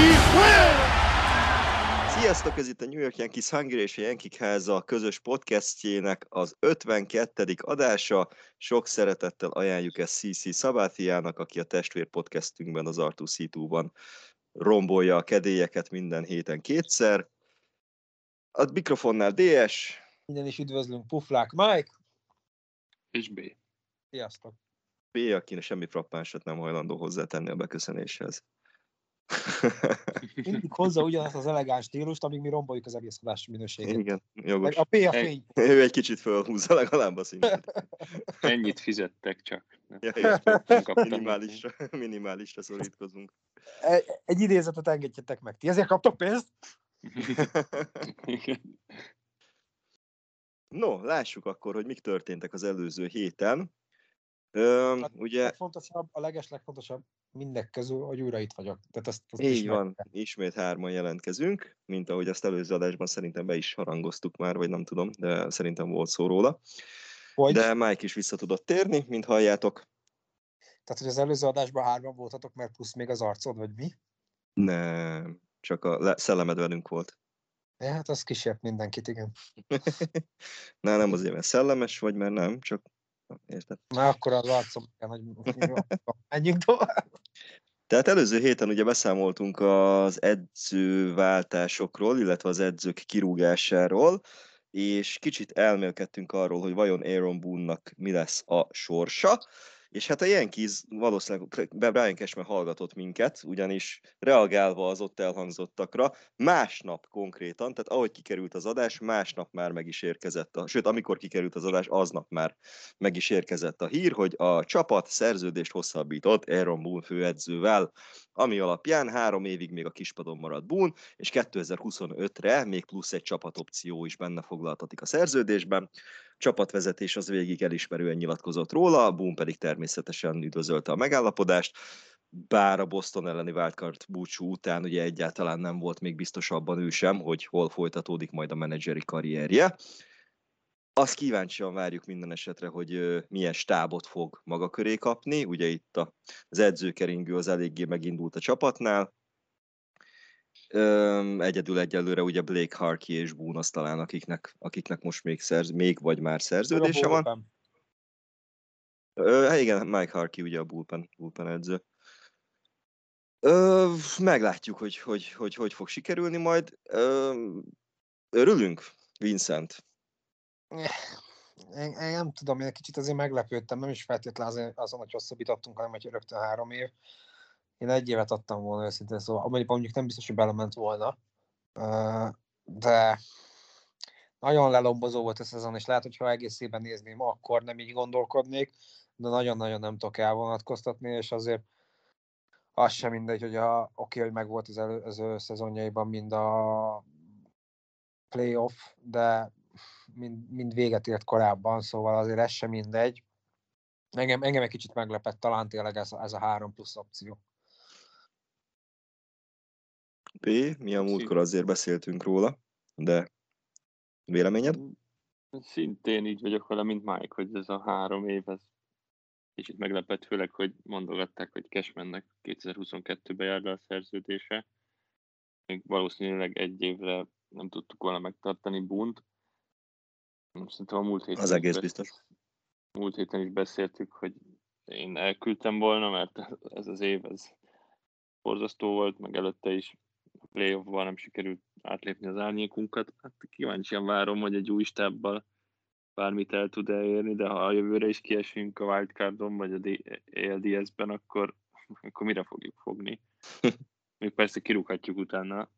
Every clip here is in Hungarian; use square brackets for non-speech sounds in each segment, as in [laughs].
Yankees win! Sziasztok, ez itt a New York Yankees Hungary és a Yankee Háza közös podcastjének az 52. adása. Sok szeretettel ajánljuk ezt CC Szabátiának, aki a testvér podcastünkben, az Artu C2-ban rombolja a kedélyeket minden héten kétszer. A mikrofonnál DS, Minden is üdvözlünk, Puflák Mike. És B. Sziasztok. B, aki semmi frappánsat nem hajlandó hozzátenni a beköszönéshez. Mindig hozza ugyanazt az elegáns stílust, amíg mi romboljuk az egész adás minőségét. Igen, jogos. a P a fény. Ő egy kicsit fölhúzza legalább a szintet. Ennyit fizettek csak. Ja. Minimálisra, minimálisra szorítkozunk. Egy, egy idézetet engedjetek meg. Ti ezért kaptok pénzt? [laughs] No, lássuk akkor, hogy mik történtek az előző héten. Ö, A ugye, legfontosabb, a leges legfontosabb mindek közül, hogy újra itt vagyok. Tehát ezt, ezt így van, ismét hárman jelentkezünk, mint ahogy azt előző adásban szerintem be is harangoztuk már, vagy nem tudom, de szerintem volt szó róla. Hogy? De Mike is vissza tudott térni, mint halljátok. Tehát, hogy az előző adásban hárman voltatok, mert plusz még az arcod, vagy mi? Nem, csak a le- szellemed velünk volt. Ja, hát az kísért mindenkit, igen. [laughs] Na, nem azért, mert szellemes vagy, mert nem, csak érted? Na, akkor az arcom, hogy [laughs] menjünk tovább. Tehát előző héten ugye beszámoltunk az edzőváltásokról, illetve az edzők kirúgásáról, és kicsit elmélkedtünk arról, hogy vajon Aaron Boone-nak mi lesz a sorsa. És hát a Yankees valószínűleg Brian Cashman hallgatott minket, ugyanis reagálva az ott elhangzottakra, másnap konkrétan, tehát ahogy kikerült az adás, másnap már meg is érkezett, a, sőt, amikor kikerült az adás, aznap már meg is érkezett a hír, hogy a csapat szerződést hosszabbított Aaron Boone főedzővel, ami alapján három évig még a kispadon marad Boone, és 2025-re még plusz egy csapatopció is benne foglaltatik a szerződésben csapatvezetés az végig elismerően nyilatkozott róla, Boom pedig természetesen üdvözölte a megállapodást, bár a Boston elleni wildcard búcsú után ugye egyáltalán nem volt még biztos abban ő sem, hogy hol folytatódik majd a menedzseri karrierje. Azt kíváncsian várjuk minden esetre, hogy milyen stábot fog maga köré kapni. Ugye itt az edzőkeringő az eléggé megindult a csapatnál, Öm, egyedül egyelőre ugye Blake Harkey és Boone az talán, akiknek, akiknek most még, szerz, még vagy már szerződése van. Ö, hát igen, Mike Harkey ugye a bullpen, bullpen edző. Ö, meglátjuk, hogy hogy, hogy hogy fog sikerülni majd. Ö, örülünk, Vincent? Én, én nem tudom, én kicsit azért meglepődtem, nem is feltétlenül azon, hogy hosszabbítottunk, hanem hogy rögtön három év. Én egy évet adtam volna őszintén, szóval mondjuk nem biztos, hogy belement volna, de nagyon lelombozó volt a szezon, és lehet, hogy ha egészében nézném, akkor nem így gondolkodnék, de nagyon-nagyon nem tudok elvonatkoztatni, és azért az sem mindegy, hogy a, oké, okay, hogy megvolt az előző szezonjaiban mind a playoff, de mind, mind véget ért korábban, szóval azért ez sem mindegy. Engem, engem egy kicsit meglepett talán tényleg ez, ez a három plusz opció. P, mi a múltkor azért beszéltünk róla, de véleményed? Szintén így vagyok vele, mint Mike, hogy ez a három év, ez kicsit meglepett, főleg, hogy mondogatták, hogy Cashmannek 2022-ben jár le a szerződése. Még valószínűleg egy évre nem tudtuk volna megtartani Bunt. Szerintem a múlt héten az egész biztos. Múlt héten is beszéltük, hogy én elküldtem volna, mert ez az év, ez borzasztó volt, meg előtte is playoffban nem sikerült átlépni az árnyékunkat. Hát kíváncsian várom, hogy egy új stábbal bármit el tud elérni, de ha a jövőre is kiesünk a wildcardon, vagy a ALDS-ben, akkor, akkor mire fogjuk fogni? [laughs] Még persze kirúghatjuk utána,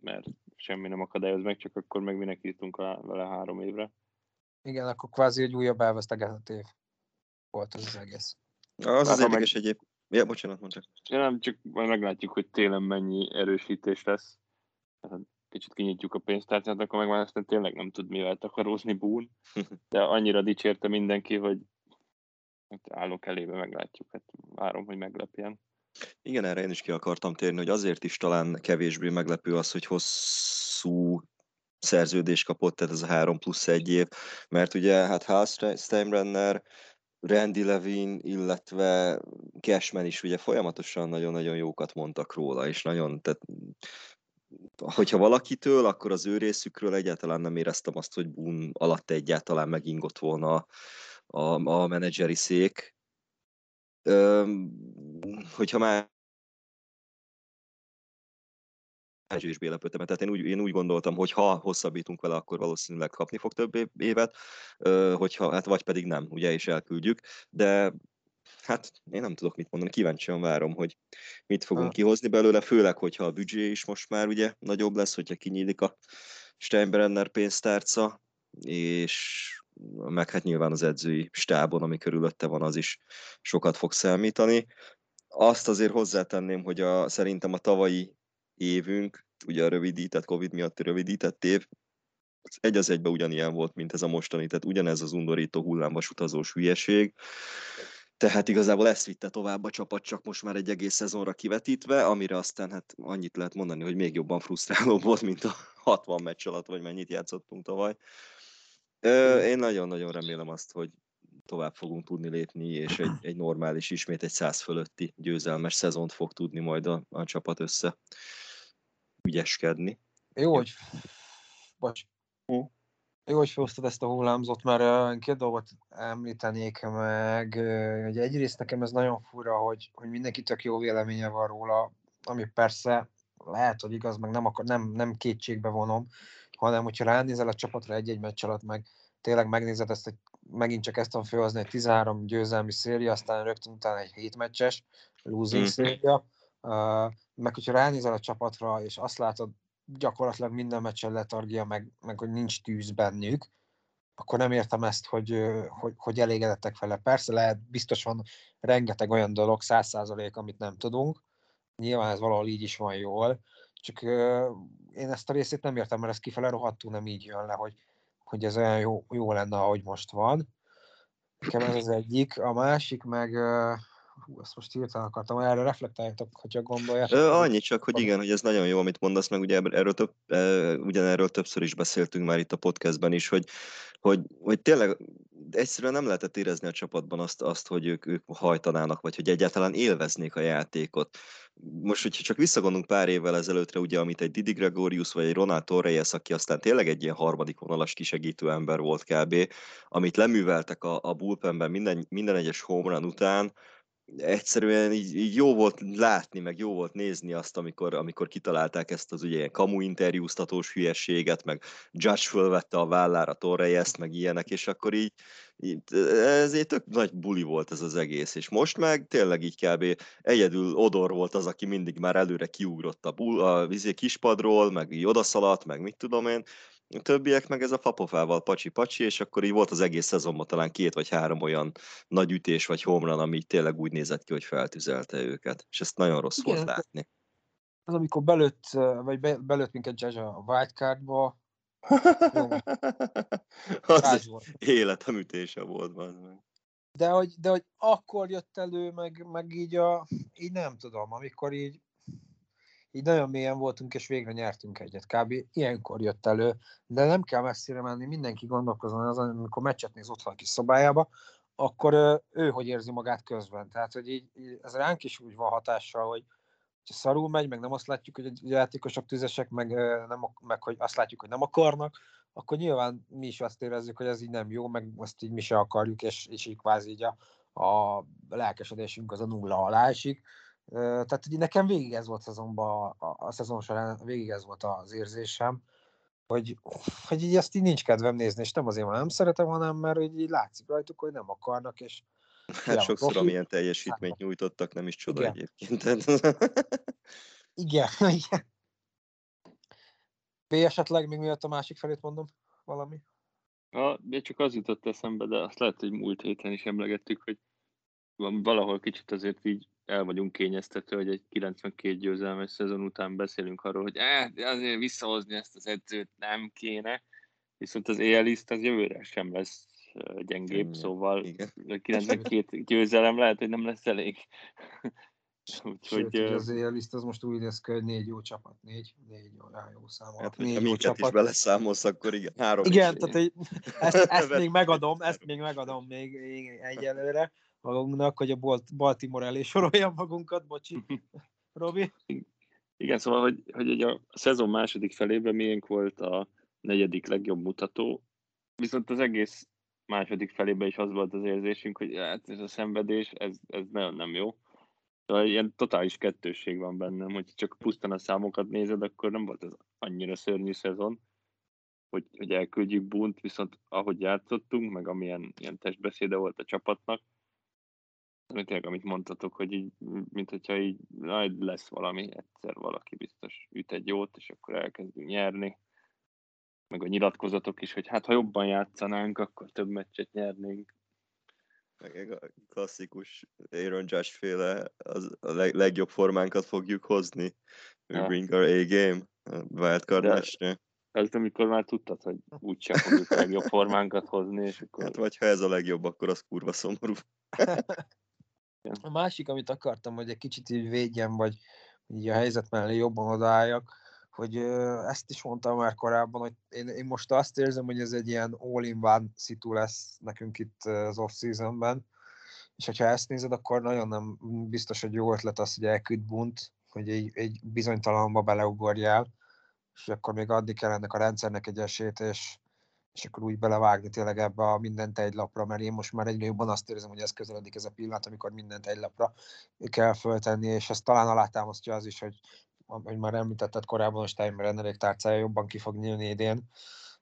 mert semmi nem akadályoz meg, csak akkor meg minek írtunk vele három évre. Igen, akkor kvázi egy újabb elvesztegetett év volt az, az egész. Az az érdekes meg... egyéb. Ja, bocsánat, mondj csak. Ja, nem, csak majd meglátjuk, hogy télen mennyi erősítés lesz. Hát, kicsit kinyitjuk a pénztárcát, akkor meg már aztán tényleg nem tud mivel takarózni Boone. [laughs] De annyira dicsérte mindenki, hogy hát állok elébe, meglátjuk. Hát várom, hogy meglepjen. Igen, erre én is ki akartam térni, hogy azért is talán kevésbé meglepő az, hogy hosszú szerződés kapott, tehát ez a három plusz egy év, mert ugye hát Hal Steinbrenner Randy Levin, illetve Cashman is ugye folyamatosan nagyon-nagyon jókat mondtak róla, és nagyon, tehát hogyha valakitől, akkor az ő részükről egyáltalán nem éreztem azt, hogy Boone alatt egyáltalán megingott volna a, a menedzseri szék. Öm, hogyha már kevésbé lepődtem, tehát én úgy, én úgy gondoltam, hogy ha hosszabbítunk vele, akkor valószínűleg kapni fog több évet, hogyha, hát vagy pedig nem, ugye, és elküldjük, de hát én nem tudok mit mondani, kíváncsian várom, hogy mit fogunk ha. kihozni belőle, főleg, hogyha a büdzsé is most már ugye nagyobb lesz, hogyha kinyílik a Steinbrenner pénztárca, és meg hát nyilván az edzői stábon, ami körülötte van, az is sokat fog számítani. Azt azért hozzátenném, hogy a, szerintem a tavalyi évünk, ugye a rövidített, Covid miatt rövidített év, az egy az egybe ugyanilyen volt, mint ez a mostani, tehát ugyanez az undorító hullámvasutazós hülyeség. Tehát igazából ezt vitte tovább a csapat, csak most már egy egész szezonra kivetítve, amire aztán hát annyit lehet mondani, hogy még jobban frusztráló volt, mint a 60 meccs alatt, vagy mennyit játszottunk tavaly. Ö, én nagyon-nagyon remélem azt, hogy tovább fogunk tudni lépni, és egy, [clears throat] egy normális, ismét egy száz fölötti győzelmes szezont fog tudni majd a, a csapat össze ügyeskedni. Jó, hogy... Bocs. Hm. Jó, hogy felhoztad ezt a hullámzót, mert két dolgot említenék meg. Ugye egyrészt nekem ez nagyon fura, hogy, hogy mindenki tök jó véleménye van róla, ami persze lehet, hogy igaz, meg nem, akar, nem, nem kétségbe vonom, hanem hogyha ránézel a csapatra egy-egy meccs alatt, meg tényleg megnézed ezt, hogy megint csak ezt tudom főhozni, egy 13 győzelmi széria, aztán rögtön utána egy 7 meccses losing mm. széria, meg hogyha ránézel a csapatra, és azt látod, gyakorlatilag minden meccsen letargia, meg, meg hogy nincs tűz bennük, akkor nem értem ezt, hogy, hogy, hogy elégedettek vele. Persze lehet, biztos van rengeteg olyan dolog, száz százalék, amit nem tudunk. Nyilván ez valahol így is van jól, csak én ezt a részét nem értem, mert ez kifele rohadtul nem így jön le, hogy, hogy ez olyan jó, jó lenne, ahogy most van. Nekem ez az egyik. A másik meg, hú, ezt most hirtelen akartam, erre reflektáljatok, hogyha gondoljátok. Annyi csak, hogy igen, hogy ez nagyon jó, amit mondasz, meg ugye erről több, e, ugyanerről többször is beszéltünk már itt a podcastben is, hogy, hogy, hogy tényleg egyszerűen nem lehetett érezni a csapatban azt, azt hogy ők, ők hajtanának, vagy hogy egyáltalán élveznék a játékot. Most, hogyha csak visszagondolunk pár évvel ezelőttre, ugye, amit egy Didi Gregorius vagy egy Ronald Torreyes, aki aztán tényleg egy ilyen harmadik vonalas kisegítő ember volt kb., amit leműveltek a, a bullpenben minden, minden egyes homerun után, egyszerűen így, így, jó volt látni, meg jó volt nézni azt, amikor, amikor kitalálták ezt az ugye ilyen kamu interjúztatós hülyeséget, meg Judge fölvette a vállára Torreyes-t, meg ilyenek, és akkor így, így ez egy tök nagy buli volt ez az egész, és most meg tényleg így kb. egyedül Odor volt az, aki mindig már előre kiugrott a, bull, a vizé kispadról, meg így odaszaladt, meg mit tudom én, a többiek meg ez a fapofával pacsi-pacsi, és akkor így volt az egész szezonban talán két vagy három olyan nagy ütés vagy homran, ami tényleg úgy nézett ki, hogy feltüzelte őket. És ezt nagyon rossz Igen, volt látni. Az, amikor belőtt, vagy be, belőtt minket Jazz a wildcardba, [laughs] az életem ütése volt. Van. De hogy, de hogy akkor jött elő, meg, meg így, a, így nem tudom, amikor így így nagyon mélyen voltunk, és végre nyertünk egyet. Kb. ilyenkor jött elő, de nem kell messzire menni, mindenki gondolkozon azon, amikor meccset néz otthon a kis szobájába, akkor ő hogy érzi magát közben. Tehát, hogy így, ez ránk is úgy van hatással, hogy ha szarul megy, meg nem azt látjuk, hogy a játékosok tüzesek, meg, nem, meg hogy azt látjuk, hogy nem akarnak, akkor nyilván mi is azt érezzük, hogy ez így nem jó, meg azt így mi se akarjuk, és, és így kvázi így a, a lelkesedésünk az a nulla alá esik. Tehát hogy nekem végig ez volt szezonban, a, a szezon során végig ez volt az érzésem, hogy, hogy így ezt így nincs kedvem nézni, és nem azért, mert nem szeretem, hanem mert így, így látszik rajtuk, hogy nem akarnak, és Hát sokszor, profi, amilyen teljesítményt nyújtottak, nem is csoda igen. egyébként. [laughs] igen, [laughs] igen. B esetleg még miatt a másik felét mondom valami? A, csak az jutott eszembe, de azt lehet, hogy múlt héten is emlegettük, hogy valahol kicsit azért így el vagyunk kényeztetve, hogy egy 92 győzelmes szezon után beszélünk arról, hogy eh, azért visszahozni ezt az edzőt nem kéne, viszont az éjjeliszt az jövőre sem lesz gyengébb, Igen. szóval Igen. 92 győzelem lehet, hogy nem lesz elég. [laughs] Úgyhogy Sőt, az éjjeliszt az most úgy néz ki, hogy négy jó csapat, négy, négy jó, jó számol. Hát, négy jó csapat. is beleszámolsz, akkor igen, három Igen, tehát hogy ezt, ezt még megadom, ezt még megadom még, még egyelőre magunknak, hogy a Baltimore elé soroljam magunkat, bocsi, [laughs] Robi. Igen, szóval, hogy, hogy a szezon második felében miénk volt a negyedik legjobb mutató, viszont az egész második felében is az volt az érzésünk, hogy hát ez a szenvedés, ez, ez nagyon nem jó. Szóval ilyen totális kettősség van bennem, hogy csak pusztán a számokat nézed, akkor nem volt ez annyira szörnyű szezon, hogy, hogy elküldjük Bunt, viszont ahogy játszottunk, meg amilyen ilyen testbeszéde volt a csapatnak, tényleg, amit mondtatok, hogy így, mint hogyha így majd lesz valami, egyszer valaki biztos üt egy jót, és akkor elkezdünk nyerni. Meg a nyilatkozatok is, hogy hát ha jobban játszanánk, akkor több meccset nyernénk. Meg a klasszikus Aaron Josh féle az a leg, legjobb formánkat fogjuk hozni. We ja. bring our A-game, a wildcard De... Ez amikor már tudtad, hogy úgyse fogjuk a legjobb formánkat hozni, és akkor... Hát vagy ha ez a legjobb, akkor az kurva szomorú. [laughs] A másik, amit akartam, hogy egy kicsit így védjem, vagy így a helyzet mellé jobban odaálljak, hogy ezt is mondtam már korábban, hogy én, én most azt érzem, hogy ez egy ilyen all-in-one szitu lesz nekünk itt az off-seasonben, és hogyha ezt nézed, akkor nagyon nem biztos, hogy jó ötlet az, hogy elküld bunt, hogy egy, egy bizonytalanba beleugorjál, és akkor még addig kell ennek a rendszernek egy esélyt, és, és akkor úgy belevágni tényleg ebbe a mindent egy lapra, mert én most már egyre jobban azt érzem, hogy ez közeledik ez a pillanat, amikor mindent egy lapra kell föltenni, és ezt talán alátámasztja az is, hogy, hogy már említetted korábban, hogy Steinbrennerék tárcája jobban ki fog nyílni idén,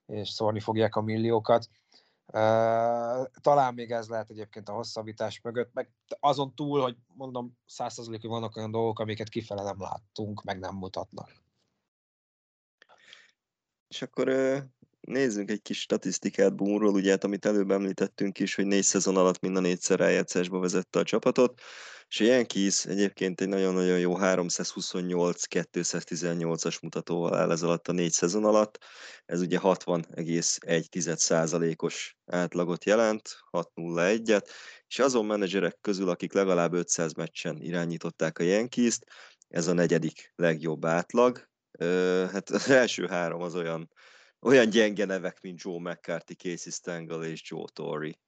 és szórni fogják a milliókat. Talán még ez lehet egyébként a hosszabbítás mögött, meg azon túl, hogy mondom, százszerzalékig vannak olyan dolgok, amiket kifele nem láttunk, meg nem mutatnak. És akkor nézzünk egy kis statisztikát Boomról, ugye, hát, amit előbb említettünk is, hogy négy szezon alatt mind a négyszer rájátszásba vezette a csapatot, és a Yankees egyébként egy nagyon-nagyon jó 328-218-as mutatóval áll ez alatt a négy szezon alatt. Ez ugye 60,1%-os átlagot jelent, 6-0-1-et, és azon menedzserek közül, akik legalább 500 meccsen irányították a Yankees-t, ez a negyedik legjobb átlag. Hát az első három az olyan olyan gyenge nevek, mint Joe McCarthy, Casey Stengel és Joe Torrey.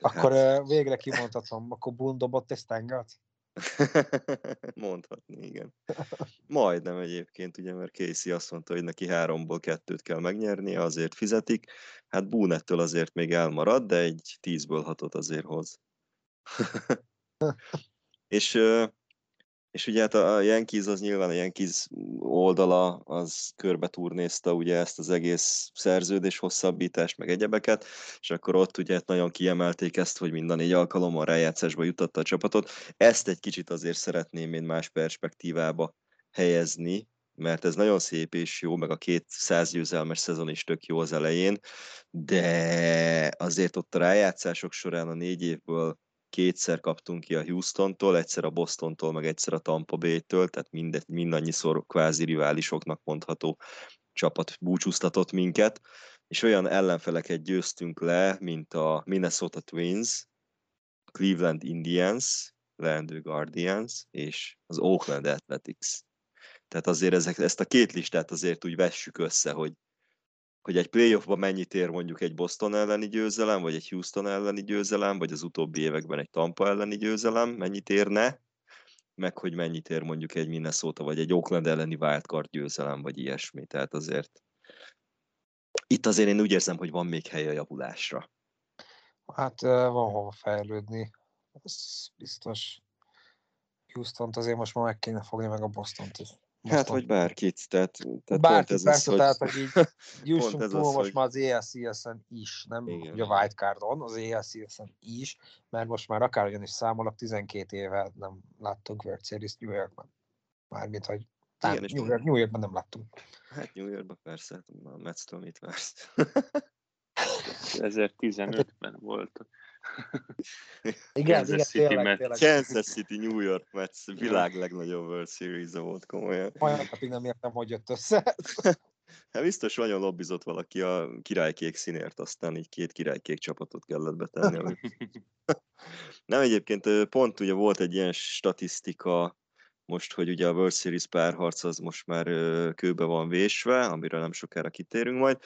Akkor hát... végre kimondhatom, akkor Boone dobott egy Stengelt? [laughs] Mondhatni, igen. Majdnem egyébként, ugye, mert Casey azt mondta, hogy neki háromból kettőt kell megnyernie, azért fizetik. Hát Boone ettől azért még elmarad, de egy tízből hatot azért hoz. [laughs] és és ugye hát a Yankees az nyilván a Yankees oldala az körbe turnézta ugye ezt az egész szerződés hosszabbítást, meg egyebeket, és akkor ott ugye hát nagyon kiemelték ezt, hogy minden négy alkalommal rájátszásba jutatta a csapatot. Ezt egy kicsit azért szeretném én más perspektívába helyezni, mert ez nagyon szép és jó, meg a két száz győzelmes szezon is tök jó az elején, de azért ott a rájátszások során a négy évből kétszer kaptunk ki a Houstontól, egyszer a Bostontól, meg egyszer a Tampa Bay-től, tehát mindegy, mindannyiszor kvázi riválisoknak mondható csapat búcsúztatott minket, és olyan ellenfeleket győztünk le, mint a Minnesota Twins, a Cleveland Indians, leendő Guardians, és az Oakland Athletics. Tehát azért ezek, ezt a két listát azért úgy vessük össze, hogy hogy egy playoffban mennyit ér mondjuk egy Boston elleni győzelem, vagy egy Houston elleni győzelem, vagy az utóbbi években egy Tampa elleni győzelem, mennyit érne, meg hogy mennyit ér mondjuk egy Minnesota, vagy egy Oakland elleni wildcard győzelem, vagy ilyesmi. Tehát azért itt azért én úgy érzem, hogy van még hely a javulásra. Hát van hova fejlődni, ez biztos. Houston-t azért most már meg kéne fogni, meg a Boston-t is. Hát, vagy bárkit. Tehát, tehát Bárkit, ez persze, az, tehát, hogy, hogy így [laughs] jussunk túl most hogy... már az ELCS-en is, nem Igen. hogy a wildcardon, az ELCS-en is, mert most már akárhogyan is számolok, 12 éve nem láttunk World Series New Yorkban. Mármint, hogy nem, Igen, New, York, New Yorkban nem láttunk. Hát New Yorkban persze, hát a Metsztől mit vársz? [laughs] 2015-ben volt. [laughs] igen, Kansas igen, City tényleg, tényleg. Kansas City, New York Mets, világ legnagyobb World series volt komolyan. Olyan napig nem értem, hogy jött össze. [laughs] Hát biztos nagyon lobbizott valaki a királykék színért, aztán így két királykék csapatot kellett betenni. [laughs] nem egyébként pont ugye volt egy ilyen statisztika most, hogy ugye a World Series párharc az most már kőbe van vésve, amiről nem sokára kitérünk majd.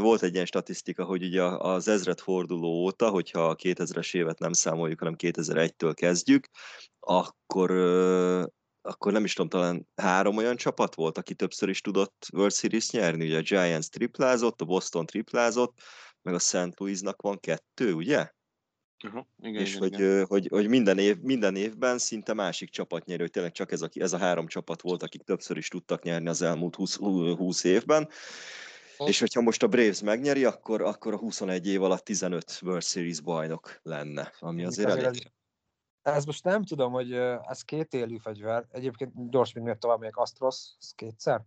Volt egy ilyen statisztika, hogy ugye az ezred forduló óta, hogyha a 2000-es évet nem számoljuk, hanem 2001-től kezdjük, akkor akkor nem is tudom, talán három olyan csapat volt, aki többször is tudott World Series nyerni. Ugye a Giants triplázott, a Boston triplázott, meg a St. Louisnak van kettő, ugye? Uh-huh. Igen, és igen, hogy, igen. hogy, hogy minden, év, minden évben szinte másik csapat nyerő, hogy tényleg csak ez a, ez a három csapat volt, akik többször is tudtak nyerni az elmúlt 20, 20 évben. Oh. És hogyha most a Braves megnyeri, akkor, akkor a 21 év alatt 15 World Series bajnok lenne, ami azért, azért elég. Ez, ez most nem tudom, hogy ez két élő fegyver. Egyébként gyors, még tovább még Astros, ez kétszer?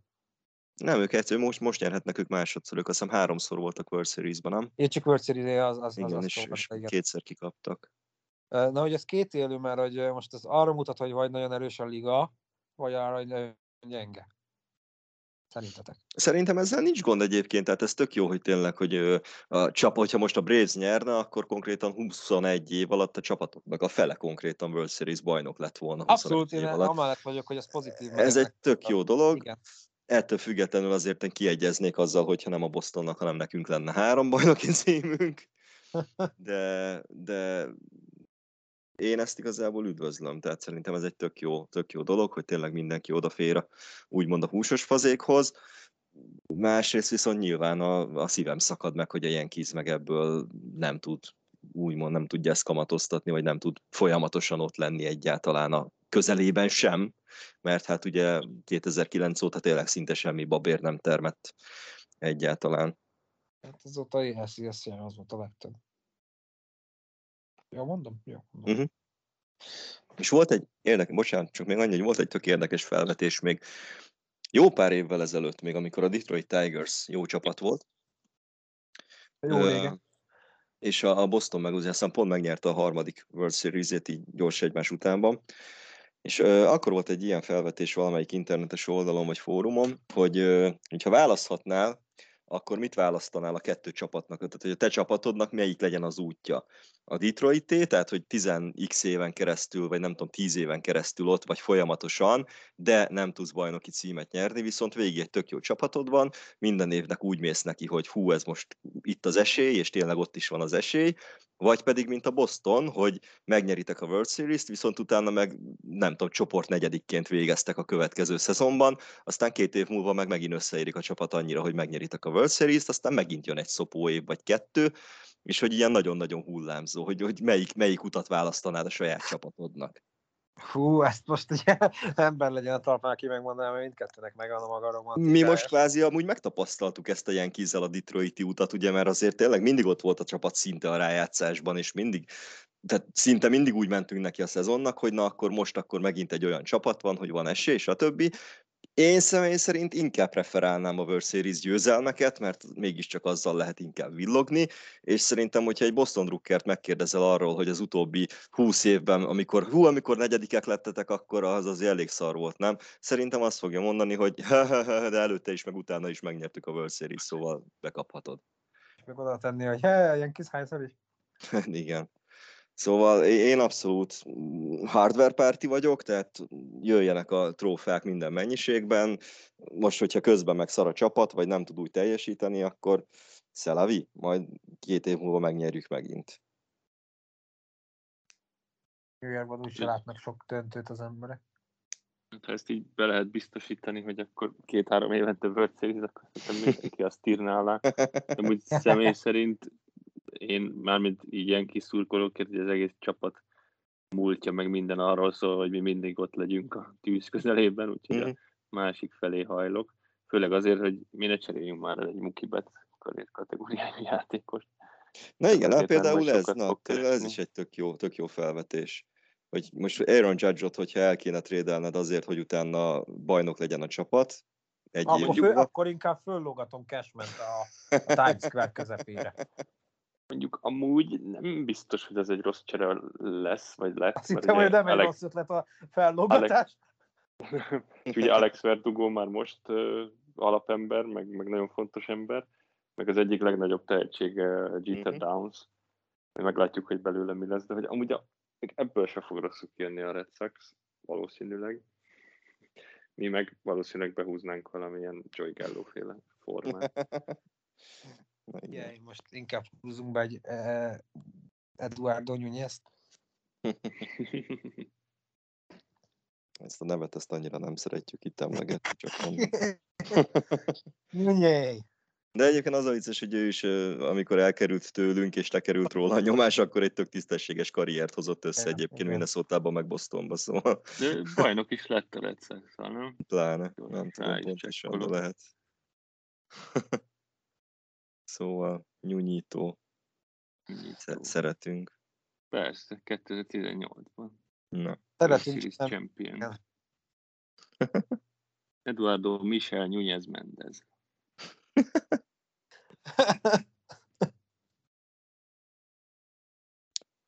Nem, ők egyszer, most, most nyerhetnek ők másodszor, ők azt hiszem háromszor voltak World Series-ban, nem? Én csak World Series az, az, igen, az, és, az és igen. kétszer kikaptak. Na, hogy ez két élő, mert hogy most ez arra mutat, hogy vagy nagyon erős a liga, vagy arra, hogy nagyon gyenge. Szerintetek? Szerintem ezzel nincs gond egyébként, tehát ez tök jó, hogy tényleg, hogy a csapat, hogyha most a Braves nyerne, akkor konkrétan 21 év alatt a csapatoknak a fele konkrétan World Series bajnok lett volna. Abszolút, én amellett vagyok, hogy ez pozitív. Ez egy tök jó dolog. Igen ettől függetlenül azért én kiegyeznék azzal, hogyha nem a Bostonnak, hanem nekünk lenne három bajnoki [laughs] címünk. De, de én ezt igazából üdvözlöm, tehát szerintem ez egy tök jó, tök jó dolog, hogy tényleg mindenki odafér a, úgymond a húsos fazékhoz. másrészt viszont nyilván a, a szívem szakad meg, hogy a Yankees meg ebből nem tud úgymond nem tudja ezt kamatoztatni, vagy nem tud folyamatosan ott lenni egyáltalán a közelében sem, mert hát ugye 2009 óta tényleg szinte semmi babér nem termett egyáltalán. Hát azóta ESCS az volt a legtöbb. Jó, mondom? Jó, mondom. Uh-huh. És volt egy érdekes, bocsánat, csak még annyi, hogy volt egy tök érdekes felvetés még jó pár évvel ezelőtt, még amikor a Detroit Tigers jó csapat volt. Jó uh, És a, Boston meg ugye pont megnyerte a harmadik World Series-ét így gyors egymás utánban. És uh, akkor volt egy ilyen felvetés valamelyik internetes oldalon vagy fórumon, hogy uh, ha választhatnál, akkor mit választanál a kettő csapatnak? Tehát, hogy a te csapatodnak melyik legyen az útja? A Detroit, tehát, hogy 10x éven keresztül, vagy nem tudom, 10 éven keresztül ott vagy folyamatosan, de nem tudsz bajnoki címet nyerni, viszont végig egy tök jó csapatod van, minden évnek úgy mész neki, hogy hú, ez most itt az esély, és tényleg ott is van az esély, vagy pedig, mint a Boston, hogy megnyeritek a World Series-t, viszont utána meg, nem tudom, csoport negyedikként végeztek a következő szezonban, aztán két év múlva meg megint összeérik a csapat annyira, hogy megnyeritek a World Series-t, aztán megint jön egy szopó év vagy kettő, és hogy ilyen nagyon-nagyon hullámzó, hogy, hogy melyik, melyik utat választanád a saját csapatodnak. Hú, ezt most ugye [laughs] ember legyen a talpán, aki megmondaná, mert mindkettőnek megvan a romantikája. Mi most kvázi amúgy megtapasztaltuk ezt a kízzel a Detroiti utat, ugye, mert azért tényleg mindig ott volt a csapat szinte a rájátszásban, és mindig tehát szinte mindig úgy mentünk neki a szezonnak, hogy na akkor most akkor megint egy olyan csapat van, hogy van esély, stb. Én személy szerint inkább preferálnám a World Series győzelmeket, mert mégiscsak azzal lehet inkább villogni, és szerintem, hogyha egy Boston Druckert megkérdezel arról, hogy az utóbbi 20 évben, amikor hú, amikor negyedikek lettetek, akkor az az elég szar volt, nem? Szerintem azt fogja mondani, hogy [laughs] de előtte is, meg utána is megnyertük a World Series, szóval bekaphatod. És meg oda tenni, hogy he, ilyen kis hányszor is. [laughs] Igen. Szóval én abszolút hardware párti vagyok, tehát jöjjenek a trófeák minden mennyiségben. Most, hogyha közben meg szar a csapat, vagy nem tud úgy teljesíteni, akkor szelavi, majd két év múlva megnyerjük megint. Jöjjön, úgy se látnak sok döntőt az emberek. Hát, ha ezt így be lehet biztosítani, hogy akkor két-három évente World Series, akkor szerintem mindenki azt írná alá. [laughs] De úgy személy szerint én mármint így ilyen kis szurkolóként, hogy az egész csapat múltja, meg minden arról szól, hogy mi mindig ott legyünk a tűz közelében, úgyhogy mm-hmm. a mhm. másik felé hajlok. Főleg azért, hogy mi ne cseréljünk már egy mukibet kategóriájú [laughs] játékos. Na igen, hát például ez, na, ez is egy tök jó, tök jó felvetés. Hogy most Aaron Judge-ot, hogyha el kéne trédelned azért, hogy utána bajnok legyen a csapat, egy akkor, fő, akkor inkább föllógatom Cashment a, a Times Square közepére. Mondjuk amúgy nem biztos, hogy ez egy rossz csere lesz, vagy lett. Azt hittem, hogy nem Alex... egy rossz ötlet a fellógatás. Alex... [laughs] ugye Alex Verdugo már most uh, alapember, meg, meg nagyon fontos ember, meg az egyik legnagyobb tehetsége uh, Jeter mm-hmm. Downs. Meglátjuk, hogy belőle mi lesz, de hogy amúgy a, ebből se fog rosszul kijönni a Red Sox, valószínűleg. Mi meg valószínűleg behúznánk valamilyen Joy Gallo féle formát. [laughs] Ugye, most inkább húzunk be egy eh, Eduardo Nunez-t. [laughs] Ezt a nevet ezt annyira nem szeretjük itt emlegetni, csak Nunez. [laughs] De egyébként az a vicces, hogy ő is, amikor elkerült tőlünk, és lekerült róla a nyomás, akkor egy tök tisztességes karriert hozott össze ja, egyébként Minnesota-ba, meg Bostonba, szóval. De bajnok is lett a Red nem? Pláne, nem tudom pontosan, de lehet. Szóval nyújító. nyújító. Szeretünk. Persze, 2018-ban. Na. Szeretünk. Champion. [laughs] Eduardo Michel Núñez Mendez.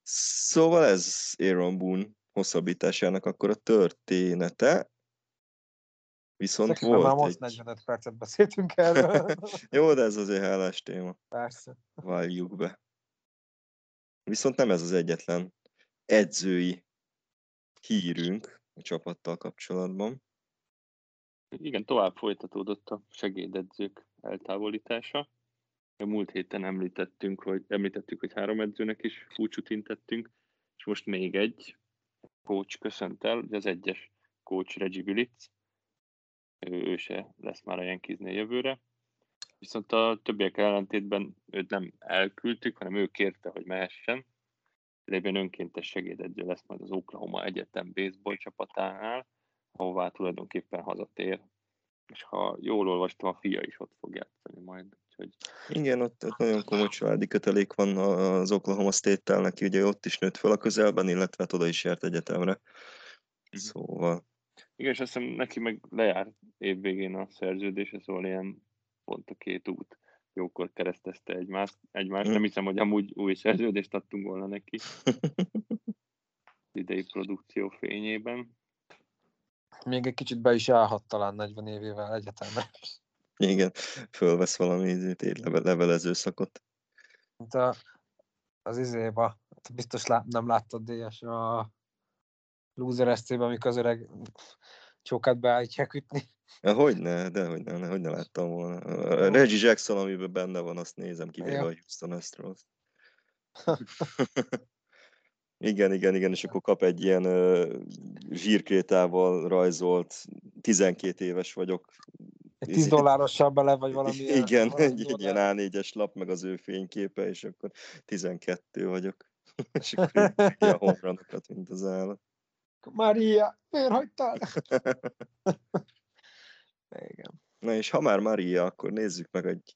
szóval ez Aaron Boone hosszabbításának akkor a története. Viszont Ezek volt már most egy... 45 percet beszéltünk erről. [laughs] Jó, de ez azért hálás téma. Persze. Váljuk be. Viszont nem ez az egyetlen edzői hírünk a csapattal kapcsolatban. Igen, tovább folytatódott a segédedzők eltávolítása. A múlt héten említettünk, hogy, említettük, hogy három edzőnek is búcsút intettünk, és most még egy coach köszönt el, az egyes coach Reggie Bilitz, ő, ő se lesz már a Yankeesnél jövőre. Viszont a többiek ellentétben őt nem elküldtük, hanem ő kérte, hogy mehessen. Lében önkéntes segédedző lesz majd az Oklahoma Egyetem baseball csapatánál, ahová tulajdonképpen hazatér. És ha jól olvastam, a fia is ott fog játszani majd. Úgyhogy... Igen, ott, ott nagyon komoly családi kötelék van az Oklahoma State-tel neki, ugye ott is nőtt fel a közelben, illetve hát oda is járt egyetemre. Szóval... Igen, és azt hiszem neki meg lejár évvégén a szerződése, szóval ilyen pont a két út jókor keresztezte egymást. egymást. Nem hiszem, hogy amúgy új szerződést adtunk volna neki idei produkció fényében. Még egy kicsit be is állhat talán 40 évével egyetemre. Igen, fölvesz valami levelező szakot. Mint a, az izéba, biztos lát, nem láttad DS a Loser SC-ben, amikor az öreg csókát beállítják ütni. Ja, hogyne, de hogy ne, hogy ne láttam volna. A Reggie Jackson, amiben benne van, azt nézem, kivéve ja. a Houston Astros. [laughs] igen, igen, igen, és akkor kap egy ilyen uh, zsírkrétával rajzolt, 12 éves vagyok. Egy 10 dollárossal bele, vagy valami. [laughs] Igen, valami egy, egy ilyen A4-es lap, meg az ő fényképe, és akkor 12 vagyok. [laughs] és akkor a homranokat, mint az állat. Maria, miért hagytál? [laughs] Igen. Na és ha már Maria, akkor nézzük meg egy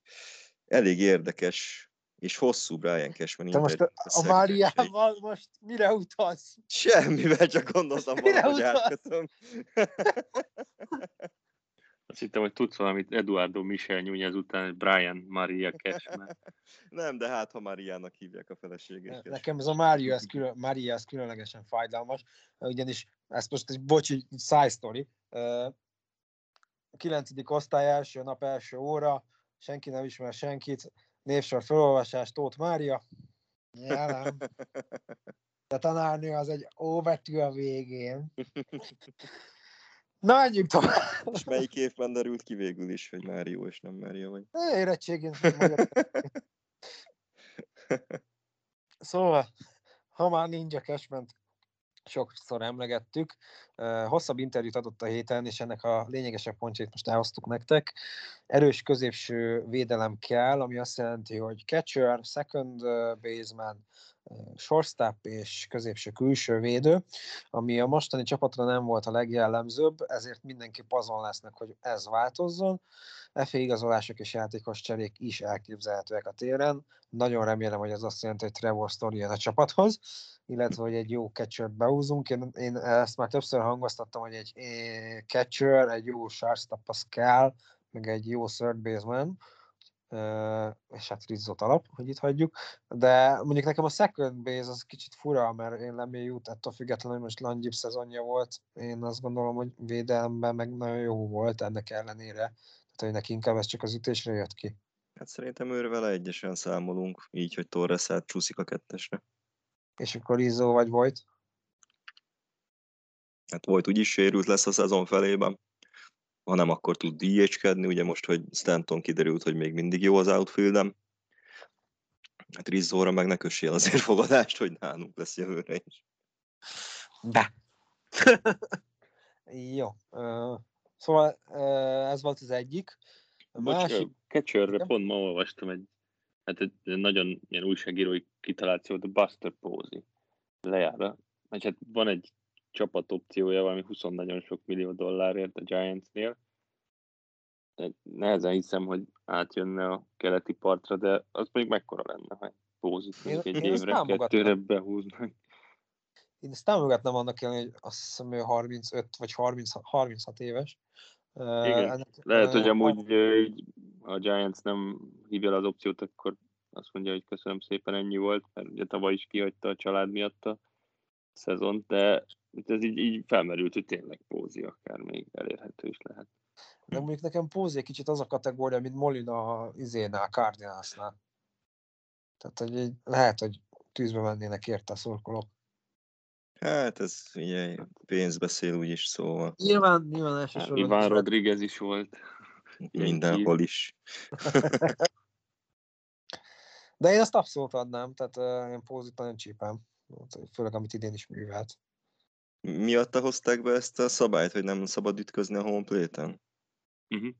elég érdekes és hosszú Brian Cashman Te most a, a Máriával most mire utalsz? Semmivel, csak gondoltam valahogy átkötöm. [laughs] Azt hittem, hogy tudsz valamit Eduardo Michel Nunez után, Brian Maria Cashman. [laughs] Nem, de hát ha Mariának hívják a feleségét. Nekem ez a Maria, ez, külön, Maria, ez különlegesen fájdalmas, ugyanis ez most egy bocsi side story. A 9. osztály első nap, első óra, senki nem ismer senkit, névsor felolvasás, Tóth Mária. Jelen. [laughs] De tanárnő az egy óvetű a végén. [laughs] Na, menjünk tovább. És melyik évben derült ki végül is, hogy Mário és nem Mária vagy? Érettségén. [laughs] szóval, ha már Ninja Cashment sokszor emlegettük. Hosszabb interjút adott a héten, és ennek a lényegesebb pontjait most elhoztuk nektek. Erős középső védelem kell, ami azt jelenti, hogy catcher, second baseman, shortstop és középső külső védő, ami a mostani csapatra nem volt a legjellemzőbb, ezért mindenki azon lesznek, hogy ez változzon. FA igazolások és játékos cserék is elképzelhetőek a téren. Nagyon remélem, hogy ez azt jelenti, hogy Trevor Story jön a csapathoz, illetve hogy egy jó catcher beúzunk. Én, én ezt már többször hangoztattam, hogy egy catcher, egy jó shortstop az kell, meg egy jó third baseman, és hát Rizzot alap, hogy itt hagyjuk, de mondjuk nekem a second base az kicsit fura, mert én Lemé jut, ettől függetlenül, hogy most Langyib szezonja volt, én azt gondolom, hogy védelemben meg nagyon jó volt ennek ellenére, tehát hogy neki inkább ez csak az ütésre jött ki. Hát szerintem őre vele egyesen számolunk, így, hogy Torres csúszik a kettesre. És akkor Rizzo vagy volt? Hát volt úgyis sérült lesz a szezon felében ha nem, akkor tud DH-kedni, ugye most, hogy Stanton kiderült, hogy még mindig jó az outfieldem. Hát Rizzóra meg ne kössél azért fogadást, hogy nálunk lesz jövőre is. De. [laughs] jó. Uh, szóval uh, ez volt az egyik. A Bocs, másik... Catcherre pont ma olvastam egy, hát egy nagyon ilyen újságírói kitalációt, a Buster Posey lejára. Hát van egy csapat opciója, valami 20 nagyon sok millió dollárért a Giantsnél. Nehezen hiszem, hogy átjönne a keleti partra, de az még mekkora lenne, hogy pózit egy évre, kettőre behúznak. Én ezt támogatnám annak ellen, hogy azt hiszem, hogy 35 vagy 30, 36 éves. Igen, ennek, lehet, hogy amúgy a Giants nem hívja az opciót, akkor azt mondja, hogy köszönöm szépen, ennyi volt, mert ugye tavaly is kihagyta a család miatt a szezont, de ez így, így felmerült, hogy tényleg Pózi akár még elérhető is lehet. De mondjuk nekem Pózi egy kicsit az a kategória, mint Molina a izénál, Cardinalsnál. Tehát hogy lehet, hogy tűzbe mennének érte a szurkolók. Hát ez ugye pénz beszél úgyis, szóval. Nyilván, nyilván elsősorban. Hát, Iván Rodriguez is volt. Mindenhol is. [laughs] De én ezt abszolút adnám, tehát uh, én pózit nagyon csípem. Főleg, amit idén is művelt miatta hozták be ezt a szabályt, hogy nem szabad ütközni a home plate-en? Uh-huh.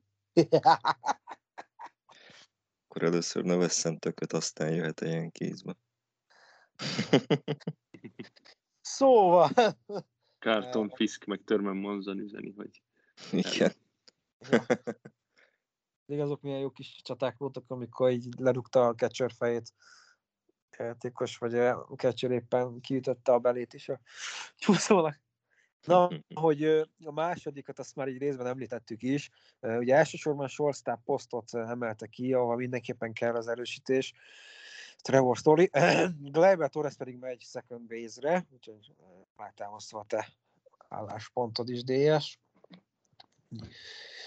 Akkor először ne vesszen tököt, aztán jöhet a ilyen kézbe. szóval, Carlton Fisk meg Törmen Monzon üzeni, hogy Igen. ja. Még azok milyen jó kis csaták voltak, amikor így lerúgta a catcher fejét játékos, vagy a catcher éppen kiütötte a belét is a csúszónak. Na, [laughs] hogy a másodikat azt már így részben említettük is. Ugye elsősorban shortstop posztot emelte ki, ahol mindenképpen kell az erősítés. Trevor Story. [clears throat] Gleyber Torres pedig megy second base-re, úgyhogy megtámasztva a te álláspontod is, DS.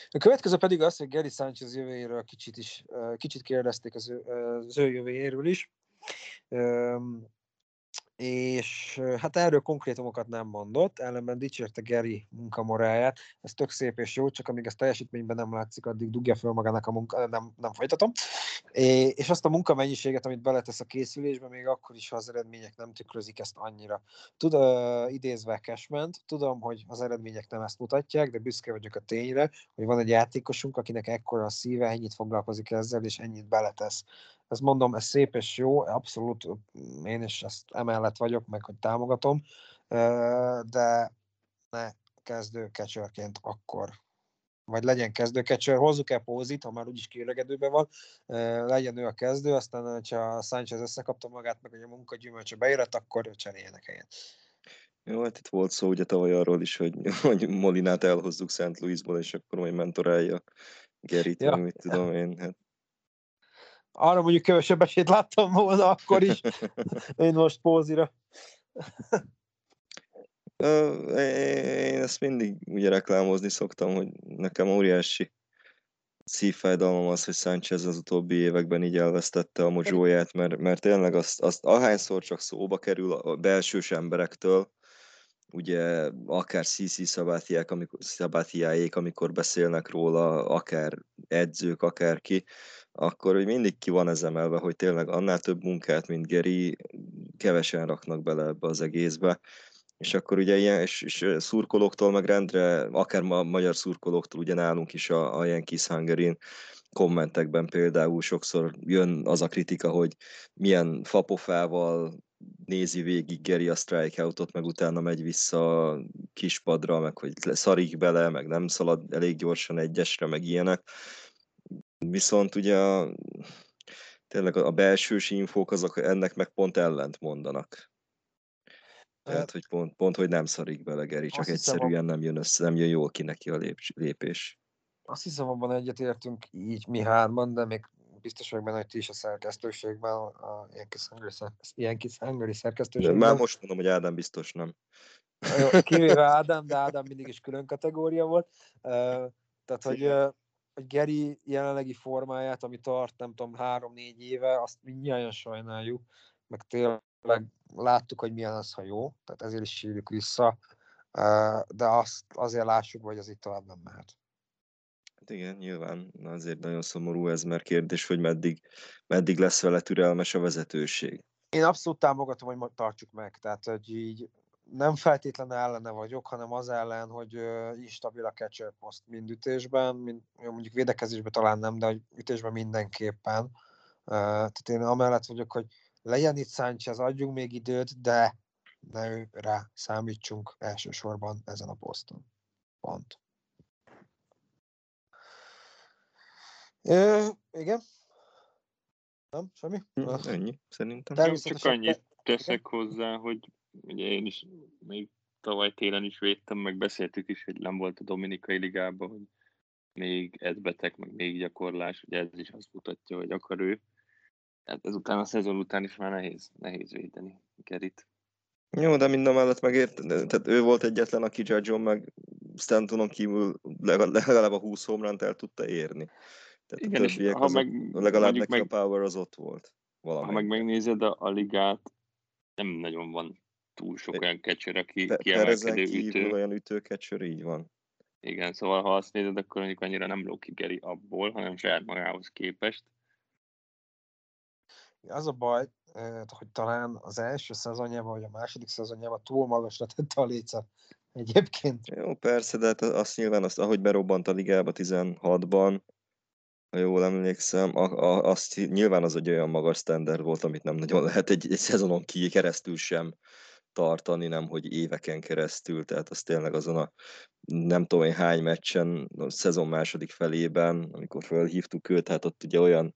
A következő pedig az, hogy Gary Sanchez jövőjéről kicsit is, kicsit kérdezték az ő, az ő jövőjéről is. És hát erről konkrétumokat nem mondott, ellenben dicsérte Gary munkamoráját, ez tök szép és jó, csak amíg ez teljesítményben nem látszik, addig dugja föl magának a munka, nem, nem folytatom. És azt a munkamennyiséget, amit beletesz a készülésbe, még akkor is, ha az eredmények nem tükrözik ezt annyira. Tud, uh, idézve cashman tudom, hogy az eredmények nem ezt mutatják, de büszke vagyok a tényre, hogy van egy játékosunk, akinek ekkora a szíve, ennyit foglalkozik ezzel, és ennyit beletesz. Ezt mondom, ez szép és jó, abszolút én is ezt emellett vagyok, meg hogy támogatom, de ne kezdő catcherként akkor vagy legyen kezdő catcher, hozzuk el pózit, ha már úgyis kiöregedőben van, legyen ő a kezdő, aztán, hogyha Sánchez összekapta magát, meg hogy a munkagyümölcse beérett, akkor cseréljenek helyet. Jó, hát itt volt szó ugye tavaly arról is, hogy, [laughs] hogy Molinát elhozzuk Szent Louisból, és akkor majd mentorálja Gerit, ja. mit tudom én. Hát, Arra mondjuk kevesebb esélyt láttam volna akkor is, [laughs] én most pózira. Én ezt mindig ugye reklámozni szoktam, hogy nekem óriási szívfájdalmam az, hogy Sánchez az utóbbi években így elvesztette a mozsóját, mert, mert tényleg azt, azt ahányszor csak szóba kerül a belsős emberektől, ugye akár CC Szabátiák, amikor, Szabátiáék, amikor beszélnek róla, akár edzők, akárki, akkor hogy mindig ki van ez emelve, hogy tényleg annál több munkát, mint Geri, kevesen raknak bele ebbe az egészbe. És akkor ugye ilyen, és, és szurkolóktól meg rendre, akár ma magyar szurkolóktól, ugye nálunk is a, a Yankees Hungary kommentekben például sokszor jön az a kritika, hogy milyen fapofával nézi végig Geri a strikeoutot, meg utána megy vissza a kispadra, meg hogy szarik bele, meg nem szalad elég gyorsan egyesre, meg ilyenek. Viszont ugye a, tényleg a belsős infók azok ennek meg pont ellent mondanak. Tehát, hogy pont, pont, hogy nem szarik bele Geri, csak Azt hiszem, egyszerűen nem jön össze, nem jön jól ki neki a lép, lépés. Azt hiszem, abban egyetértünk így mi hárman, de még biztos vagyok benne, hogy ti is a szerkesztőségben, a Yankees Hungary, szer- Yankees Hungary De szerkesztőségben. már most mondom, hogy Ádám biztos nem. Kivéve Ádám, de Ádám mindig is külön kategória volt. Tehát, hogy, hogy Geri jelenlegi formáját, ami tart, nem tudom, három-négy éve, azt mindjárt sajnáljuk, meg tényleg láttuk, hogy milyen az, ha jó, tehát ezért is sírjuk vissza, de azt azért lássuk, hogy az itt tovább nem mehet. Hát igen, nyilván azért nagyon szomorú ez, mert kérdés, hogy meddig, meddig lesz vele türelmes a vezetőség. Én abszolút támogatom, hogy tartsuk meg, tehát hogy így nem feltétlenül ellene vagyok, hanem az ellen, hogy instabil a catcher post mind ütésben, mind, mondjuk védekezésben talán nem, de hogy ütésben mindenképpen. Tehát én amellett vagyok, hogy legyen itt Sánchez, adjunk még időt, de ne ő rá számítsunk elsősorban ezen a poszton. Pont. Ö, igen? Nem? Semmi? Hm, Ennyi, szerintem. Csak annyit teszek hozzá, hogy ugye én is még tavaly télen is védtem, meg beszéltük is, hogy nem volt a Dominikai Ligában, hogy még edzbetek, meg még gyakorlás, ugye ez is azt mutatja, hogy akar ő. Hát ezután a szezon után is már nehéz, nehéz védeni Gerit. Jó, de minden mellett megért, tehát ő volt egyetlen, aki Judge meg Stantonon kívül legalább a 20 homránt el tudta érni. Tehát Igen, a és ha meg, legalább neki meg, a power az ott volt. ha meg Valamelyik. megnézed a, a ligát, nem nagyon van túl sok olyan aki Pe- Perezen kiemelkedő ütő. olyan ütőkecsör, így van. Igen, szóval ha azt nézed, akkor mondjuk annyira nem ló ki Geri abból, hanem saját magához képest. Az a baj, eh, hogy talán az első szezonjában, vagy a második szezonjában túl magasra tette a lécet egyébként. Jó, persze, de hát azt nyilván, azt, ahogy berobbant a ligába 16-ban, ha jól emlékszem, a, a, azt nyilván az egy olyan magas standard volt, amit nem nagyon lehet egy, egy szezonon ki keresztül sem tartani, nem hogy éveken keresztül, tehát az tényleg azon a nem tudom én hány meccsen, a szezon második felében, amikor felhívtuk őt, hát ott ugye olyan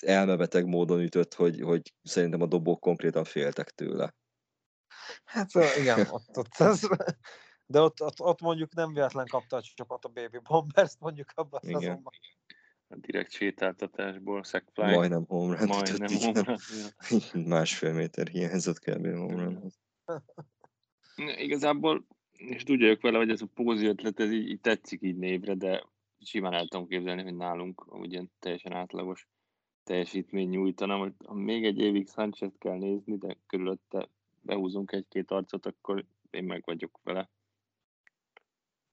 elmebeteg módon ütött, hogy, hogy szerintem a dobók konkrétan féltek tőle. Hát igen, ott, ott ez, de ott, ott, ott, mondjuk nem véletlen kapta a csapat a Baby Bombers mondjuk abban a szezonban. Direkt sétáltatásból, sackfly. Majdnem home run. Majdnem home run. [laughs] Másfél méter hiányzott kb. run. Igazából, és tudják vele, hogy ez a pózi ötlet, ez így, így tetszik így névre, de simán el tudom képzelni, hogy nálunk ugye teljesen átlagos teljesítmény nyújtana. Ha még egy évig sanchez kell nézni, de körülötte behúzunk egy-két arcot, akkor én meg vagyok vele.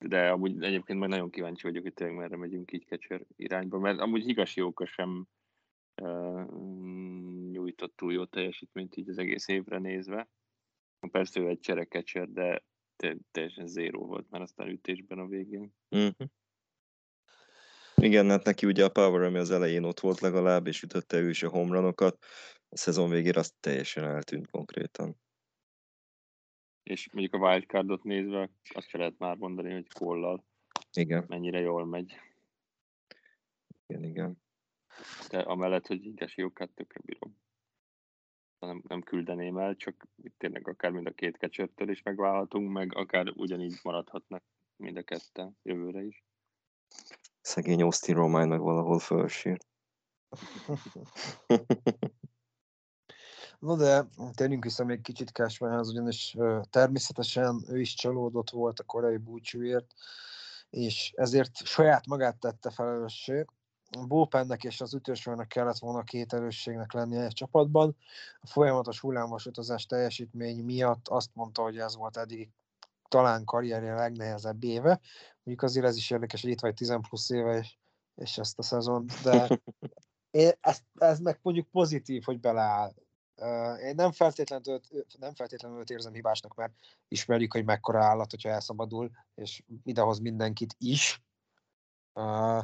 De amúgy egyébként majd nagyon kíváncsi vagyok, hogy tényleg merre megyünk így catcher irányba, mert amúgy Higashióka sem uh, nyújtott túl jó teljesítményt így az egész évre nézve. Persze ő egy cserekecser, de teljesen zéró volt már aztán ütésben a végén. Mm-hmm. Igen, hát neki ugye a power ami az elején ott volt legalább, és ütötte ő is a homranokat. A szezon végére azt teljesen eltűnt konkrétan. És mondjuk a wildcardot nézve azt se lehet már mondani, hogy kollal igen. mennyire jól megy. Igen, igen. De amellett, hogy ingesi jókat tökre bírom. Nem, nem küldeném el, csak tényleg akár mind a két kecsörtől is megválhatunk, meg akár ugyanígy maradhatnak mind a ketten jövőre is. Szegény Austin Romány meg valahol fölsír. [laughs] No de térjünk vissza még kicsit Cashmanhez, ugyanis természetesen ő is csalódott volt a korai búcsúért, és ezért saját magát tette felelőssé. Bullpennek és az ütősvőnek kellett volna két erősségnek lennie egy csapatban. A folyamatos hullámos utazás teljesítmény miatt azt mondta, hogy ez volt eddig talán karrierje legnehezebb éve. Mondjuk azért ez is érdekes, hogy itt vagy 10 plusz éve, és, és ezt a szezon, de [laughs] én, ez, ez meg mondjuk pozitív, hogy beleáll. Én nem feltétlenül, nem feltétlenül őt érzem hibásnak, mert ismerjük, hogy mekkora állat, hogyha elszabadul, és idehoz mindenkit is. Uh,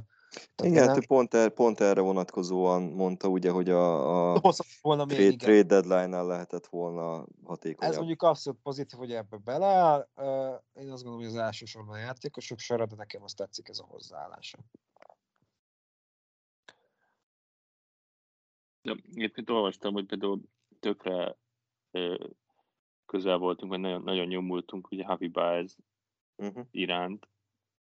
igen, nem... pont, er, pont erre vonatkozóan mondta ugye, hogy a, a [laughs] volna trade, még, trade deadline-nál lehetett volna hatékonyabb. Ez mondjuk abszolút pozitív, hogy ebbe beleáll. Én azt gondolom, hogy az elsősorban a játékosok sorra, de nekem azt tetszik ez a hozzáállása. Ja, egyébként olvastam, hogy például tökre közel voltunk, vagy nagyon, nagyon nyomultunk ugye Happy Baez uh-huh. iránt.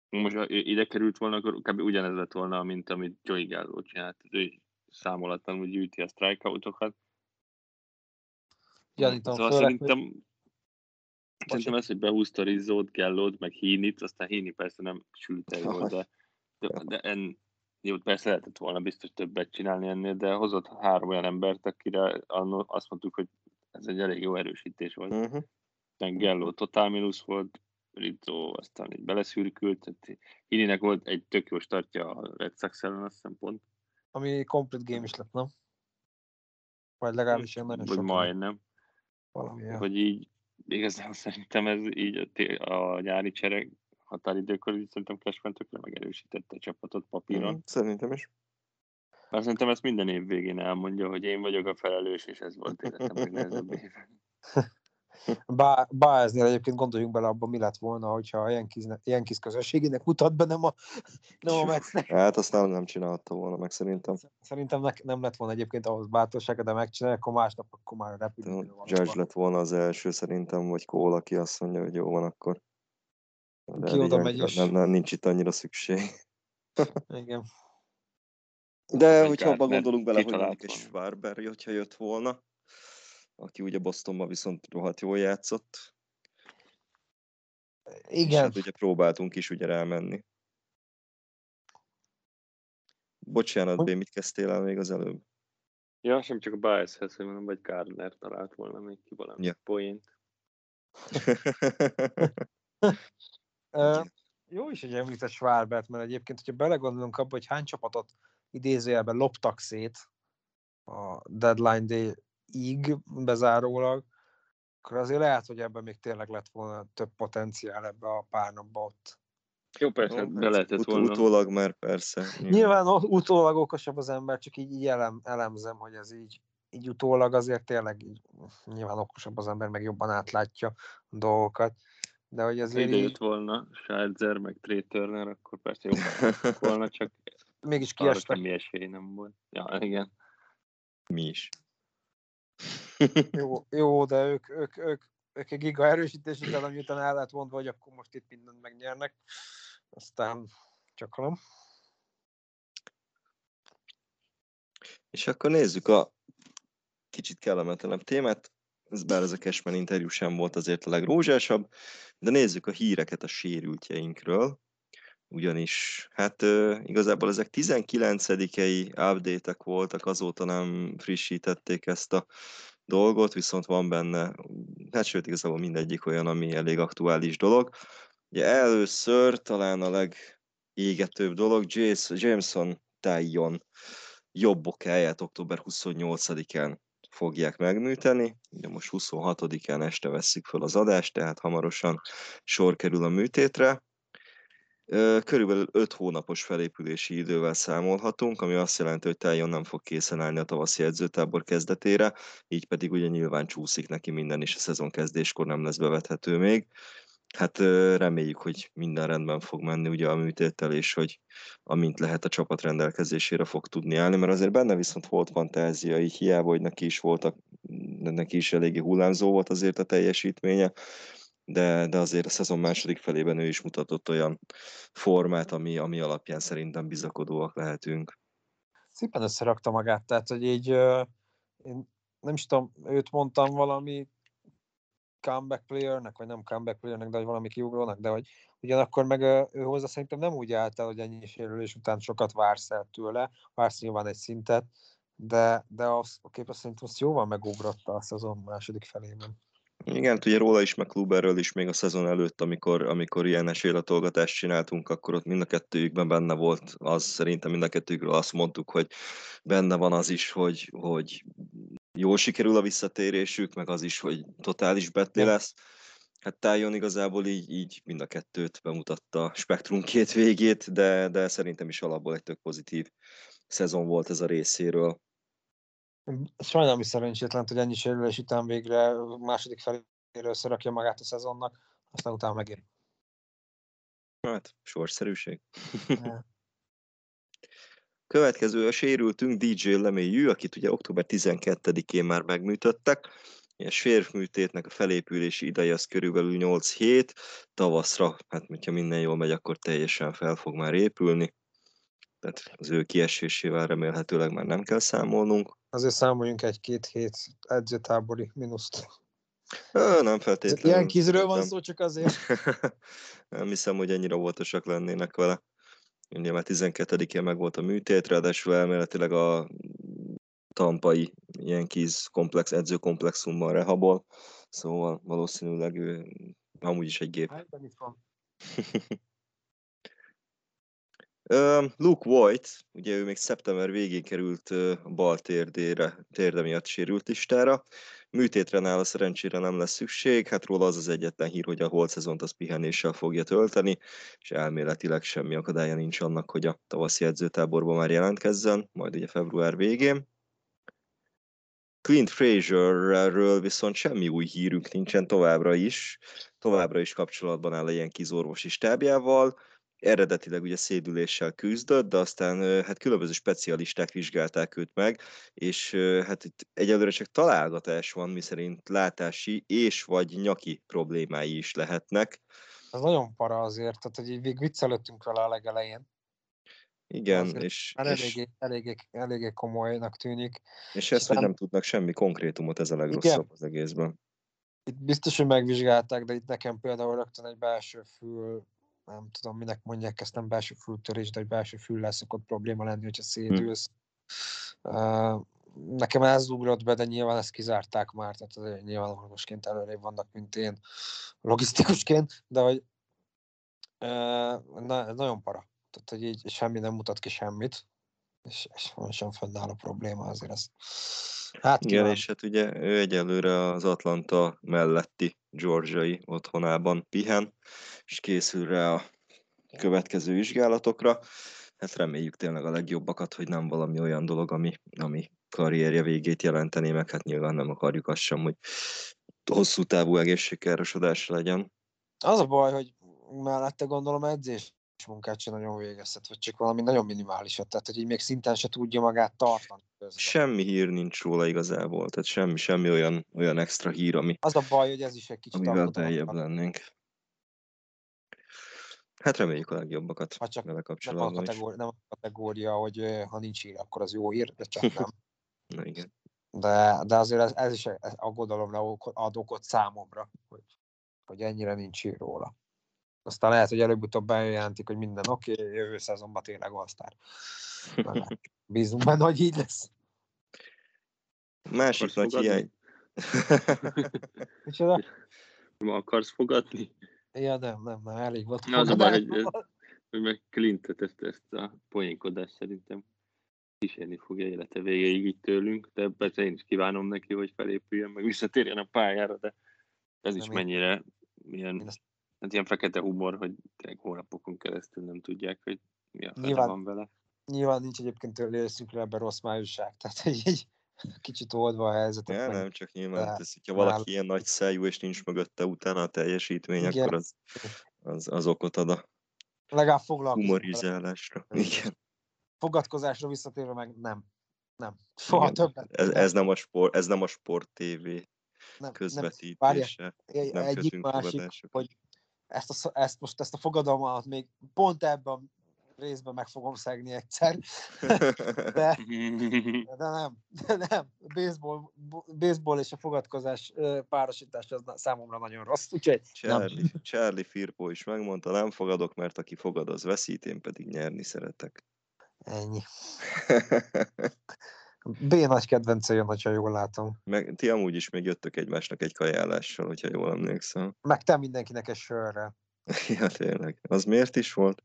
Most ha ide került volna, akkor kb. ugyanez lett volna, mint amit Joey Gallo csinált. Ő számolatlanul gyűjti a strikeoutokat. Gyanítom, szóval főleg, szerintem, szerintem ez, hogy behúzta Rizzót, Gellót, meg Hínit, aztán Híni persze nem sült el jól, de, de, de en, jó, persze lehetett volna biztos többet csinálni ennél, de hozott három olyan embert, akire azt mondtuk, hogy ez egy elég jó erősítés volt. Uh-huh. Gelló totál mínusz volt, Rizzo aztán így beleszürkült, tehát Hininek volt egy tök jó startja a Red Sox ellen, azt hiszem pont. Ami complete game is lett, nem? Vagy legalábbis ilyen nagyon sok. majdnem. Valami. Hogy így, igazán [laughs] szerintem ez így a, a nyári csereg határidőkor így szerintem Cashman tökre megerősítette a csapatot papíron. Mm, szerintem is. Mert szerintem ezt minden év végén elmondja, hogy én vagyok a felelős, és ez volt életem legnehezebb év. [laughs] Báznél egyébként gondoljunk bele abban, mi lett volna, hogyha a Yankees közösségének mutat be, nem a, nem a Metsnek. [laughs] Hát azt nem, nem csinálta volna meg szerintem. Szerintem ne, nem lett volna egyébként ahhoz bátorsága, de megcsinálja, akkor másnap akkor már repülő. Judge lett volna az első szerintem, vagy Cole, aki azt mondja, hogy jó van akkor. De Ki oda megy és... nem, nem, nincs itt annyira szükség. [laughs] Igen. De hogyha abban gondolunk bele, hogy mondjuk egy Schwarber, hogyha jött volna, aki ugye Bostonban viszont rohadt jól játszott. Igen. És hát ugye próbáltunk is ugye rámenni. Bocsánat, B, mit kezdtél el még az előbb? Ja, sem csak a Biashez, hogy mondom, vagy Gardner talált volna még ki valami ja. poént. [laughs] uh, jó is, hogy említett Schwarbert, mert egyébként, hogyha belegondolunk abba, hogy hány csapatot idézőjelben loptak szét a deadline day ig bezárólag, akkor azért lehet, hogy ebben még tényleg lett volna több potenciál ebbe a pár napba ott. Jó, persze, Jó, be hát lehetett ut- volna. Utólag már persze. Nyilván o- utólag okosabb az ember, csak így, így elem, elemzem, hogy ez így, így utólag azért tényleg így, nyilván okosabb az ember, meg jobban átlátja a dolgokat. De hogy azért ide jött volna Scherzer, meg Trey Turner, akkor persze jó lettek [laughs] volna, csak mégis arra kiestek. semmi esély nem volt. Ja, igen. Mi is. Jó, jó, de ők, ők, ők, ők egy giga erősítés után, miután el lehet mondva, hogy akkor most itt mindent megnyernek. Aztán csak nem. És akkor nézzük a kicsit kellemetlenebb témát. Ez bár ez a Cashman interjú sem volt azért a legrózsásabb, de nézzük a híreket a sérültjeinkről. Ugyanis, hát igazából ezek 19-ei update voltak, azóta nem frissítették ezt a dolgot, viszont van benne, hát sőt igazából mindegyik olyan, ami elég aktuális dolog. Ugye először talán a legégetőbb dolog, Jason, Jameson Tyon jobb okáját október 28-án fogják megműteni. Ugye most 26-án este vesszük fel az adást, tehát hamarosan sor kerül a műtétre. Körülbelül 5 hónapos felépülési idővel számolhatunk, ami azt jelenti, hogy Tájon nem fog készen állni a tavaszi edzőtábor kezdetére, így pedig ugye nyilván csúszik neki minden, és a szezon kezdéskor nem lesz bevethető még. Hát reméljük, hogy minden rendben fog menni ugye a műtéttel, és hogy amint lehet a csapat rendelkezésére fog tudni állni, mert azért benne viszont volt fantázia, így hiába, hogy neki is voltak, neki is eléggé hullámzó volt azért a teljesítménye, de, de azért a szezon második felében ő is mutatott olyan formát, ami, ami alapján szerintem bizakodóak lehetünk. Szépen összerakta magát, tehát hogy így én nem is tudom, őt mondtam valami comeback playernek, vagy nem comeback playernek, de hogy valami kiugrónak, de hogy ugyanakkor meg ő hozzá szerintem nem úgy állt el, hogy ennyi sérülés után sokat vársz el tőle, vársz nyilván egy szintet, de, de az, a képes szerintem azt jóval megugrotta a szezon második felében. Igen, ugye róla is, meg Kluberről is még a szezon előtt, amikor, amikor ilyen esélylatolgatást csináltunk, akkor ott mind a kettőjükben benne volt az, szerintem mind a kettőjükről azt mondtuk, hogy benne van az is, hogy, hogy jól sikerül a visszatérésük, meg az is, hogy totális betlé lesz. Hát Tájon igazából így, így mind a kettőt bemutatta a spektrum két végét, de, de szerintem is alapból egy tök pozitív szezon volt ez a részéről. Sajnálom is szerencsétlen, hogy ennyi sérülés után végre második feléről összerakja magát a szezonnak, aztán utána megér. Hát, sorszerűség. [laughs] Következő a sérültünk DJ Lemélyű, akit ugye október 12-én már megműtöttek. A sérvműtétnek a felépülési ideje az körülbelül 8 hét, tavaszra, hát hogyha minden jól megy, akkor teljesen fel fog már épülni. Tehát az ő kiesésével remélhetőleg már nem kell számolnunk. Azért számoljunk egy-két hét edzőtábori mínuszt. Ö, nem feltétlenül. Ilyen kizről van szó, csak azért. [laughs] nem hiszem, hogy ennyire óvatosak lennének vele. Már 12-én meg volt a műtét, ráadásul elméletileg a tampai ilyen kis komplex, edzőkomplexumban rehabol, szóval valószínűleg ő amúgy is egy gép. [laughs] Luke White, ugye ő még szeptember végén került a bal térdére, térde miatt sérült listára. Műtétre nála szerencsére nem lesz szükség, hát róla az az egyetlen hír, hogy a holt szezont az pihenéssel fogja tölteni, és elméletileg semmi akadálya nincs annak, hogy a tavaszi edzőtáborban már jelentkezzen, majd ugye február végén. Clint Fraserről viszont semmi új hírünk nincsen továbbra is. Továbbra is kapcsolatban áll ilyen kizorvosi stábjával, eredetileg ugye szédüléssel küzdött, de aztán hát különböző specialisták vizsgálták őt meg, és hát itt egyelőre csak találgatás van, miszerint látási és vagy nyaki problémái is lehetnek. Ez nagyon para azért, tehát hogy így viccelődtünk vele a legelején. Igen, azért és, eléggé, és eléggé, eléggé komolynak tűnik. És ezt, hogy nem tudnak semmi konkrétumot, ez a legrosszabb igen. az egészben. Itt biztos, hogy megvizsgálták, de itt nekem például rögtön egy belső fül nem tudom, minek mondják ezt, nem belső fültörés, de egy belső füllel szokott probléma lenni, hogyha szédülsz. Hmm. Uh, nekem ez ugrott be, de nyilván ezt kizárták már, tehát azért nyilván orvosként előrébb vannak, mint én logisztikusként, de hogy uh, na, nagyon para. Tehát, hogy így semmi nem mutat ki semmit, és, és van sem fönnáll a probléma, azért ezt Hát Igen, kíván. és hát ugye ő egyelőre az Atlanta melletti Georgiai otthonában pihen, és készül rá a következő vizsgálatokra. Hát reméljük tényleg a legjobbakat, hogy nem valami olyan dolog, ami, ami karrierje végét jelenteni, meg hát nyilván nem akarjuk azt sem, hogy hosszú távú egészségkárosodás legyen. Az a baj, hogy mellette gondolom edzés munkát sem nagyon végezhet, vagy csak valami nagyon minimálisat, tehát hogy így még szinten se tudja magát tartani. közben. Semmi hír nincs róla igazából, tehát semmi, semmi olyan, olyan extra hír, ami, Az a baj, hogy ez is egy kicsit amivel beljebb lennénk. Hát reméljük a legjobbakat Ha csak vele nem a, kapcsolatban kategória, nem a kategória, hogy ha nincs hír, akkor az jó hír, de csak nem. [laughs] Na igen. De, de azért ez, ez is aggodalomra ad okot számomra, hogy, hogy ennyire nincs hír róla. Aztán lehet, hogy előbb-utóbb bejelentik, hogy minden oké, okay, jövő szezonban tényleg all-star. Bízunk benne, hogy így lesz. Másik nagy hiány. [laughs] Micsoda? Ma akarsz fogadni? Ja, nem, nem, nem, elég volt. Na, az a baj, hogy, hogy meg Clintet ezt, ezt a poénkodást szerintem kísérni fogja élete végéig így tőlünk, de persze én is kívánom neki, hogy felépüljön, meg visszatérjen a pályára, de ez is Nem, én- mennyire ilyen, hát ilyen fekete humor, hogy tényleg hónapokon keresztül nem tudják, hogy mi a Nyilván- van vele. Nyilván nincs egyébként részünkre ebben rossz májusság, tehát hogy így [laughs] kicsit oldva a helyzetet. Ja, nem, csak nyilván, de- ez, hogyha valaki nál- ilyen nagy szájú, és nincs mögötte utána a teljesítmény, Igen. akkor az, az, az okot ad a Legalább foglalkozunk humorizálásra. Igen. Fogadkozásra visszatérve meg nem. Nem. Soha Igen. többet. Ez, ez, nem a sport, ez nem a sport TV nem, nem. közvetítése. Egy, nem egyik kötünk másik, hogy ezt, a, ezt most ezt a fogadalmat még pont ebben részben meg fogom szegni egyszer, [laughs] de, [laughs] de nem, de nem. Baseball, baseball és a fogadkozás párosítás az számomra nagyon rossz, úgyhogy nem. Charlie, Charlie Firpo is megmondta, nem fogadok, mert aki fogad, az veszít, én pedig nyerni szeretek. Ennyi. [laughs] B nagy kedvence jön, ha jól látom. Meg ti amúgy is még jöttök egymásnak egy kajálással, hogyha jól emlékszem. Meg te mindenkinek egy sörrel. [laughs] ja, tényleg. Az miért is volt?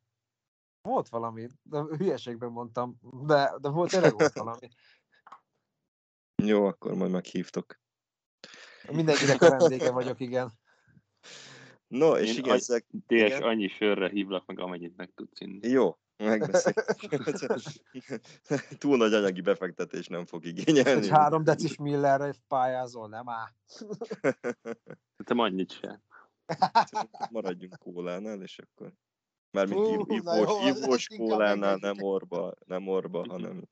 Volt valami, de hülyeségben mondtam, de, de volt tényleg volt [laughs] valami. Jó, akkor majd meghívtok. Mindenkinek a vendége vagyok, igen. No, és Én igen, ezek... DS, Igen. annyi sörre hívlak meg, amennyit meg tudsz inni. Jó, megbeszéljük. [laughs] Túl nagy anyagi befektetés nem fog igényelni. Egy három decis Millerre pályázol, nem áll. Te annyit se. Maradjunk kólánál, és akkor... Mármint Hú, ezt inkább kólánál, nem orba, nem orba, hanem...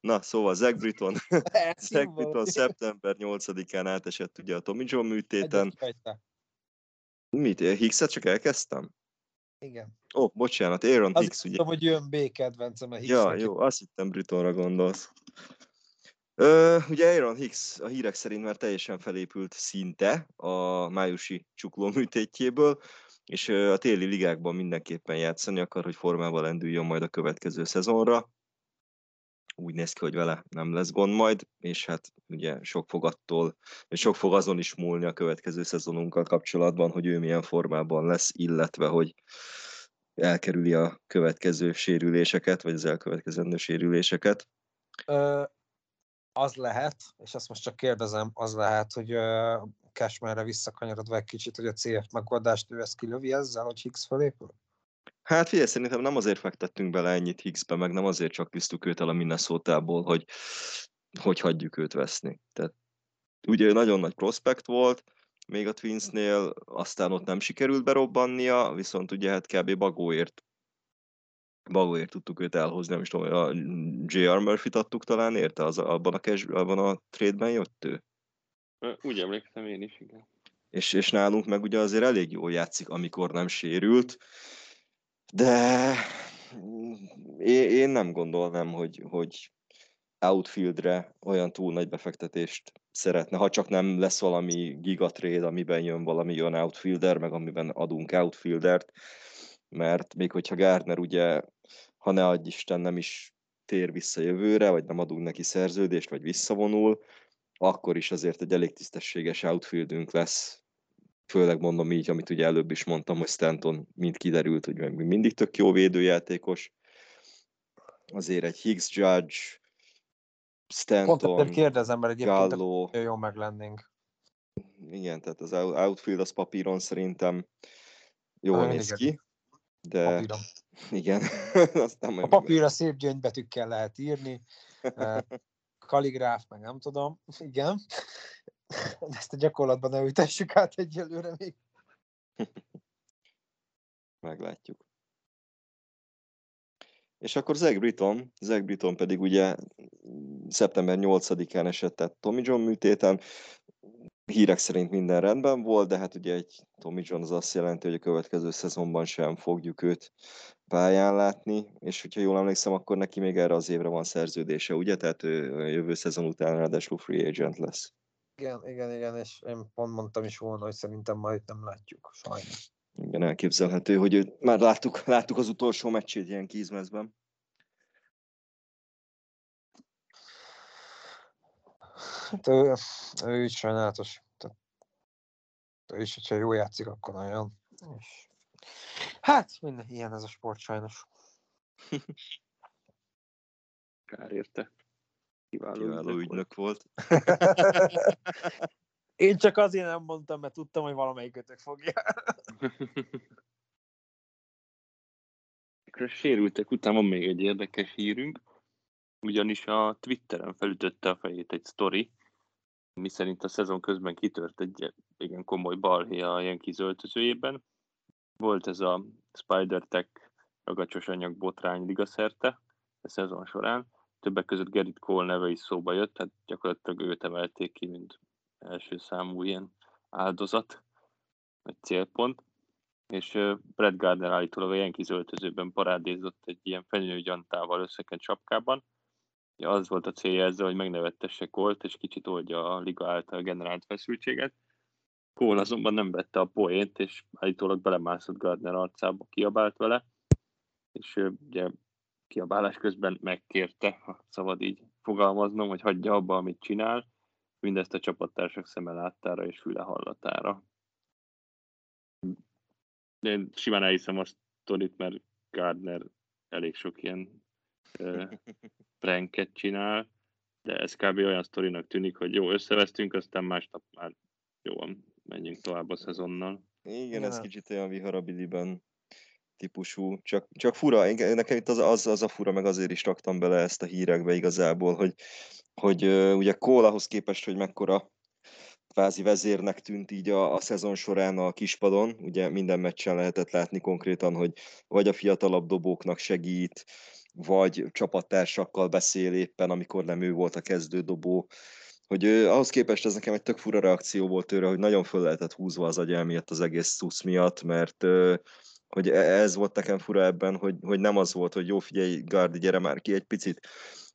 Na, szóval Zach Britton, [laughs] Zach Britton szeptember 8-án átesett ugye a Tommy John műtéten. Mit, Higgset csak elkezdtem? Igen. Ó, oh, bocsánat, Aaron Azt Hicks, ugye? tudom, hogy jön B kedvencem, a Hicks Ja, jó, azt hittem Brittonra gondolsz. Ö, ugye Aaron Hicks a hírek szerint már teljesen felépült szinte a májusi csuklóműtétjéből, és a téli ligákban mindenképpen játszani akar, hogy formában lendüljön majd a következő szezonra. Úgy néz ki, hogy vele nem lesz gond majd, és hát ugye sok fog attól, sok fog azon is múlni a következő szezonunkkal kapcsolatban, hogy ő milyen formában lesz, illetve hogy elkerüli a következő sérüléseket, vagy az elkövetkezendő sérüléseket. Ö, az lehet, és azt most csak kérdezem, az lehet, hogy Cashmanre visszakanyarodva egy kicsit, hogy a CF megoldást ő ezt kilövi ezzel, hogy Hicks fölépül? Hát figyelj, szerintem nem azért fektettünk bele ennyit Hicksbe, meg nem azért csak visztük őt el a minnesota hogy, hogy hagyjuk őt veszni. Tehát ugye nagyon nagy prospekt volt, még a Twinsnél, aztán ott nem sikerült berobbannia, viszont ugye hát kb. bagóért bagóért tudtuk őt elhozni, nem is tudom, a J.R. Murphy-t adtuk talán érte, az, abban, a cash, abban a trade-ben jött ő. Úgy emlékszem én is, igen. és, és nálunk meg ugye azért elég jól játszik, amikor nem sérült, de mm, én, nem gondolnám, hogy, hogy outfieldre olyan túl nagy befektetést szeretne, ha csak nem lesz valami gigatrade, amiben jön valami olyan outfielder, meg amiben adunk outfieldert, mert még hogyha Gardner ugye, ha ne adj Isten, nem is tér vissza jövőre, vagy nem adunk neki szerződést, vagy visszavonul, akkor is azért egy elég tisztességes outfieldünk lesz, főleg mondom így, amit ugye előbb is mondtam, hogy Stanton mind kiderült, hogy meg még mindig tök jó védőjátékos. Azért egy Higgs Judge, Pont Stanton, ezért kérdezem, mert egyébként Gallo, jól meg lennénk. igen, tehát az out- outfield az papíron szerintem jól néz igen. ki, de Papíron. [laughs] igen, [laughs] azt nem A papírra szép gyöngybetűkkel lehet írni, [laughs] eh, kaligráf, meg nem tudom, igen. Ezt a gyakorlatban ne ültessük át egyelőre még. [laughs] meglátjuk. És akkor Zach Britton, Zach Britton pedig ugye szeptember 8-án esett Tommy John műtéten, hírek szerint minden rendben volt, de hát ugye egy Tommy John az azt jelenti, hogy a következő szezonban sem fogjuk őt pályán látni, és hogyha jól emlékszem, akkor neki még erre az évre van szerződése, ugye? Tehát ő jövő szezon után ráadásul free agent lesz. Igen, igen, igen, és én pont mondtam is volna, hogy szerintem majd nem látjuk, sajnos. Igen, elképzelhető, hogy már láttuk, láttuk az utolsó meccsét ilyen kízmezben. Hát ő, ő is sajnálatos. Tehát, ő is, hogyha jól játszik, akkor nagyon. És... Hát, minden ilyen ez a sport sajnos. [laughs] Kár érte. Kiváló, Kiváló ügynök ügynök volt. [laughs] Én csak azért nem mondtam, mert tudtam, hogy valamelyikőtök fogja. Akkor a sérültek után van még egy érdekes hírünk, ugyanis a Twitteren felütötte a fejét egy sztori, mi szerint a szezon közben kitört egy igen komoly balhé a Yankees öltözőjében. Volt ez a Spider-Tech ragacsos anyag botrány ligaszerte a szezon során. Többek között Gerrit Cole neve is szóba jött, tehát gyakorlatilag őt emelték ki, mint első számú ilyen áldozat, vagy célpont és Brett Gardner állítólag a Yankees öltözőben parádézott egy ilyen fenyőgyantával összekent sapkában. Ja, az volt a célja ezzel, hogy megnevettesse Colt, és kicsit oldja a liga által generált feszültséget. Cole azonban nem vette a poént, és állítólag belemászott Gardner arcába, kiabált vele, és ugye kiabálás közben megkérte, ha szabad így fogalmaznom, hogy hagyja abba, amit csinál, mindezt a csapattársak szeme láttára és füle hallatára. De én simán elhiszem a sztorit, mert Gardner elég sok ilyen uh, [laughs] pranket csinál, de ez kb. olyan sztorinak tűnik, hogy jó, összevesztünk, aztán másnap már jó, menjünk tovább a szezonnal. Igen, Ja. ez kicsit olyan viharabiliben típusú, csak, csak fura, nekem itt az, az, az a fura, meg azért is raktam bele ezt a hírekbe igazából, hogy, hogy ugye Cole ahhoz képest, hogy mekkora kvázi vezérnek tűnt így a, a szezon során a kispadon, ugye minden meccsen lehetett látni konkrétan, hogy vagy a fiatalabb dobóknak segít, vagy csapattársakkal beszél éppen, amikor nem ő volt a kezdődobó, hogy ő, ahhoz képest ez nekem egy tök fura reakció volt tőle, hogy nagyon föl lehetett húzva az agy miatt, az egész szusz miatt, mert ö, hogy e- ez volt nekem fura ebben, hogy, hogy nem az volt, hogy jó figyelj, Gardi, gyere már ki egy picit,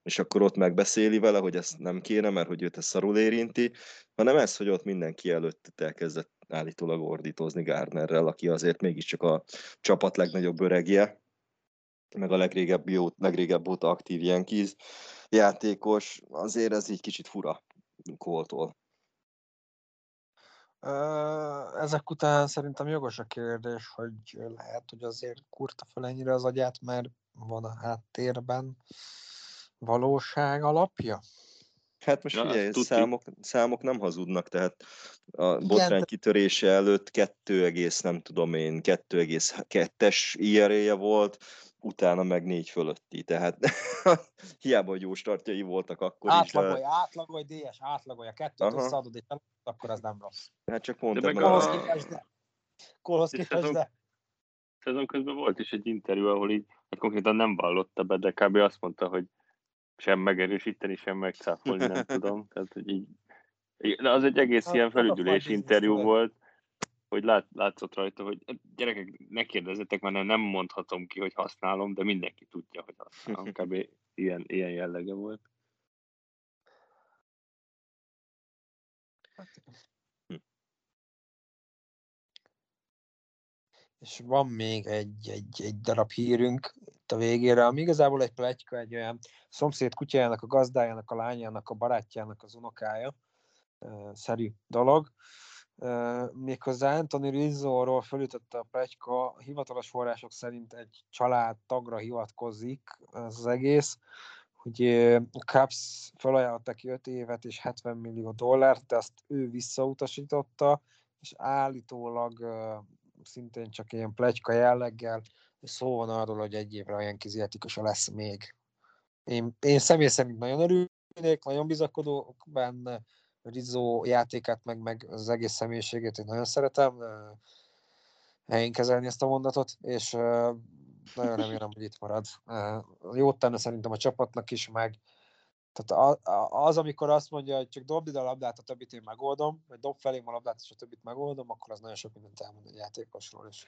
és akkor ott megbeszéli vele, hogy ezt nem kéne, mert hogy őt ez szarul érinti, hanem ez, hogy ott mindenki előtt elkezdett állítólag ordítozni Gardnerrel, aki azért mégiscsak a csapat legnagyobb öregje, meg a legrégebb, jó, legrégebb óta aktív Yankees játékos, azért ez így kicsit fura Coltól. Ezek után szerintem jogos a kérdés, hogy lehet, hogy azért kurta fel ennyire az agyát, mert van a háttérben valóság alapja. Hát most ezt tuti. számok, számok nem hazudnak, tehát a botrány de- kitörése előtt 2, nem tudom én, 2,2-es IRA-je volt, utána meg 4 fölötti, tehát [laughs] hiába, hogy jó startjai voltak akkor Átlagolj, is, de átlagolj, DS, átlagolj, a kettőt Aha. összeadod, és akkor az nem rossz. hát csak pont De meg a- képest, de. Kolhoz képest, azon- de. Szezon közben volt is egy interjú, ahol így, hát konkrétan nem vallotta be, de kb. azt mondta, hogy sem megerősíteni, sem megcáfolni, nem [laughs] tudom. Tehát, hogy így, de az egy egész Az- ilyen felüdülés interjú business, volt, hogy lát, látszott rajta, hogy "Hát gyerekek, ne kérdezzetek, mert nem mondhatom ki, hogy használom, de mindenki tudja, hogy használom. Kb. [laughs] ilyen, ilyen jellege volt. És van még egy, egy, egy darab hírünk itt a végére, ami igazából egy pletyka, egy olyan szomszéd kutyájának, a gazdájának, a lányának, a barátjának az unokája szerű dolog. Méghozzá Anthony Rizzo-ról fölütötte a pletyka, a hivatalos források szerint egy család tagra hivatkozik ez az egész, hogy a Cubs felajánlotta ki 5 évet és 70 millió dollárt, de azt ő visszautasította, és állítólag szintén csak ilyen plegyka jelleggel szó van arról, hogy egy évre olyan játékosa lesz még. Én, én személy szerint nagyon örülnék, nagyon bizakodok benne, Rizzo játékát, meg, meg az egész személyiségét én nagyon szeretem helyén kezelni ezt a mondatot, és nagyon remélem, hogy itt marad. Jót tenne szerintem a csapatnak is, meg tehát az, amikor azt mondja, hogy csak dobd ide a labdát, a többit én megoldom, vagy dob felém a labdát, és a többit megoldom, akkor az nagyon sok mindent elmond egy játékosról, és,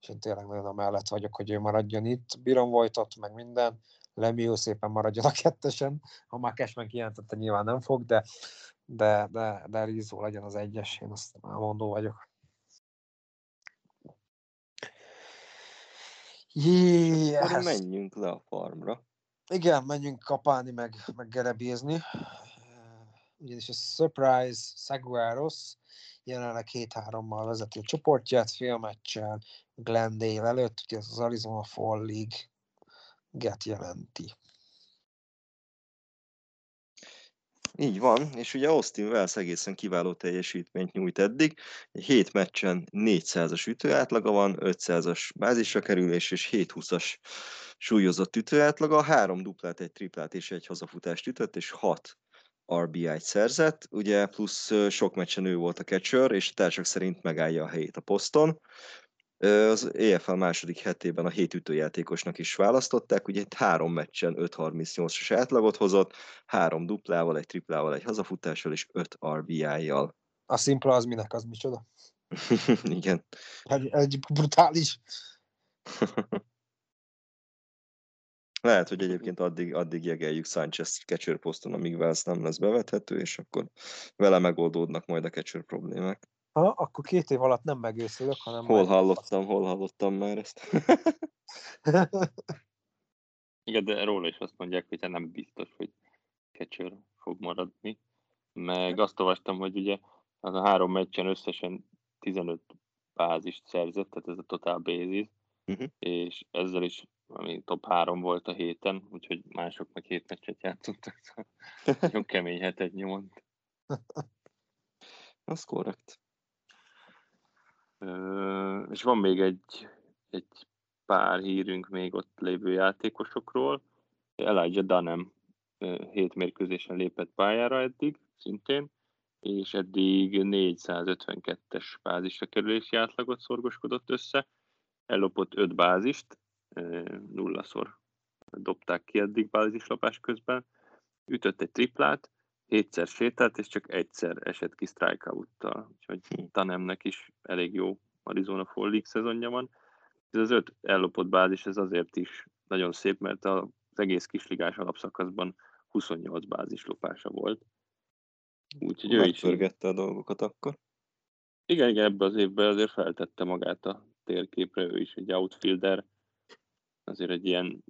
és én tényleg nagyon amellett vagyok, hogy ő maradjon itt. Bírom Vojtot, meg minden, Lemieux szépen maradjon a kettesen, ha már Cashman kijelentette, nyilván nem fog, de, de, de, de Rizzo legyen az egyes, én azt mondó vagyok. Yes. menjünk le a farmra. Igen, menjünk kapálni, meg, meg gerebézni. Ugyanis a Surprise Saguaros jelenleg 7-3-mal vezeti a csoportját, félmeccsel Glendale előtt, ugye ez az Arizona Fall League get jelenti. Így van, és ugye Austin Wells egészen kiváló teljesítményt nyújt eddig. Egy 7 meccsen 400-as ütőátlaga van, 500-as bázisra kerülés és 720-as súlyozott ütőátlaga, három duplát, egy triplát és egy hazafutást ütött, és 6 RBI-t szerzett, ugye plusz sok meccsen ő volt a catcher, és a társak szerint megállja a helyét a poszton. Az EFL második hetében a hét ütőjátékosnak is választották, ugye itt három meccsen 5.38-as átlagot hozott, három duplával, egy triplával, egy hazafutással és 5 RBI-jal. A szimpla az minek, az micsoda? [laughs] Igen. Egy, egy brutális. [laughs] Lehet, hogy egyébként addig, addig jegeljük Sanchez catcher poszton, amíg Wells nem lesz bevethető, és akkor vele megoldódnak majd a catcher problémák. Ha, akkor két év alatt nem megőszülök, hanem Hol hallottam, hol hallottam már ezt. [laughs] Igen, de róla is azt mondják, hogy nem biztos, hogy catcher fog maradni. Meg azt olvastam, hogy ugye az a három meccsen összesen 15 bázist szerzett, tehát ez a total basis, Mhm. és ezzel is ami top 3 volt a héten, úgyhogy mások meg hét meccset játszottak. szóval [laughs] Nagyon kemény hetet nyomott. Az korrekt. És van még egy, egy pár hírünk még ott lévő játékosokról. Elijah Dunham hét mérkőzésen lépett pályára eddig, szintén, és eddig 452-es bázisra kerülési átlagot szorgoskodott össze. Ellopott 5 bázist, nullaszor dobták ki eddig bázislopás közben. Ütött egy triplát, hétszer sétált, és csak egyszer esett ki strikeout-tal. Úgyhogy Tanemnek is elég jó Arizona Fall League szezonja van. Ez az öt ellopott bázis, ez azért is nagyon szép, mert az egész kisligás alapszakaszban 28 bázislopása volt. Úgyhogy ő is a dolgokat akkor. igen, igen, ebbe az évben azért feltette magát a térképre, ő is egy outfielder. Azért egy ilyen,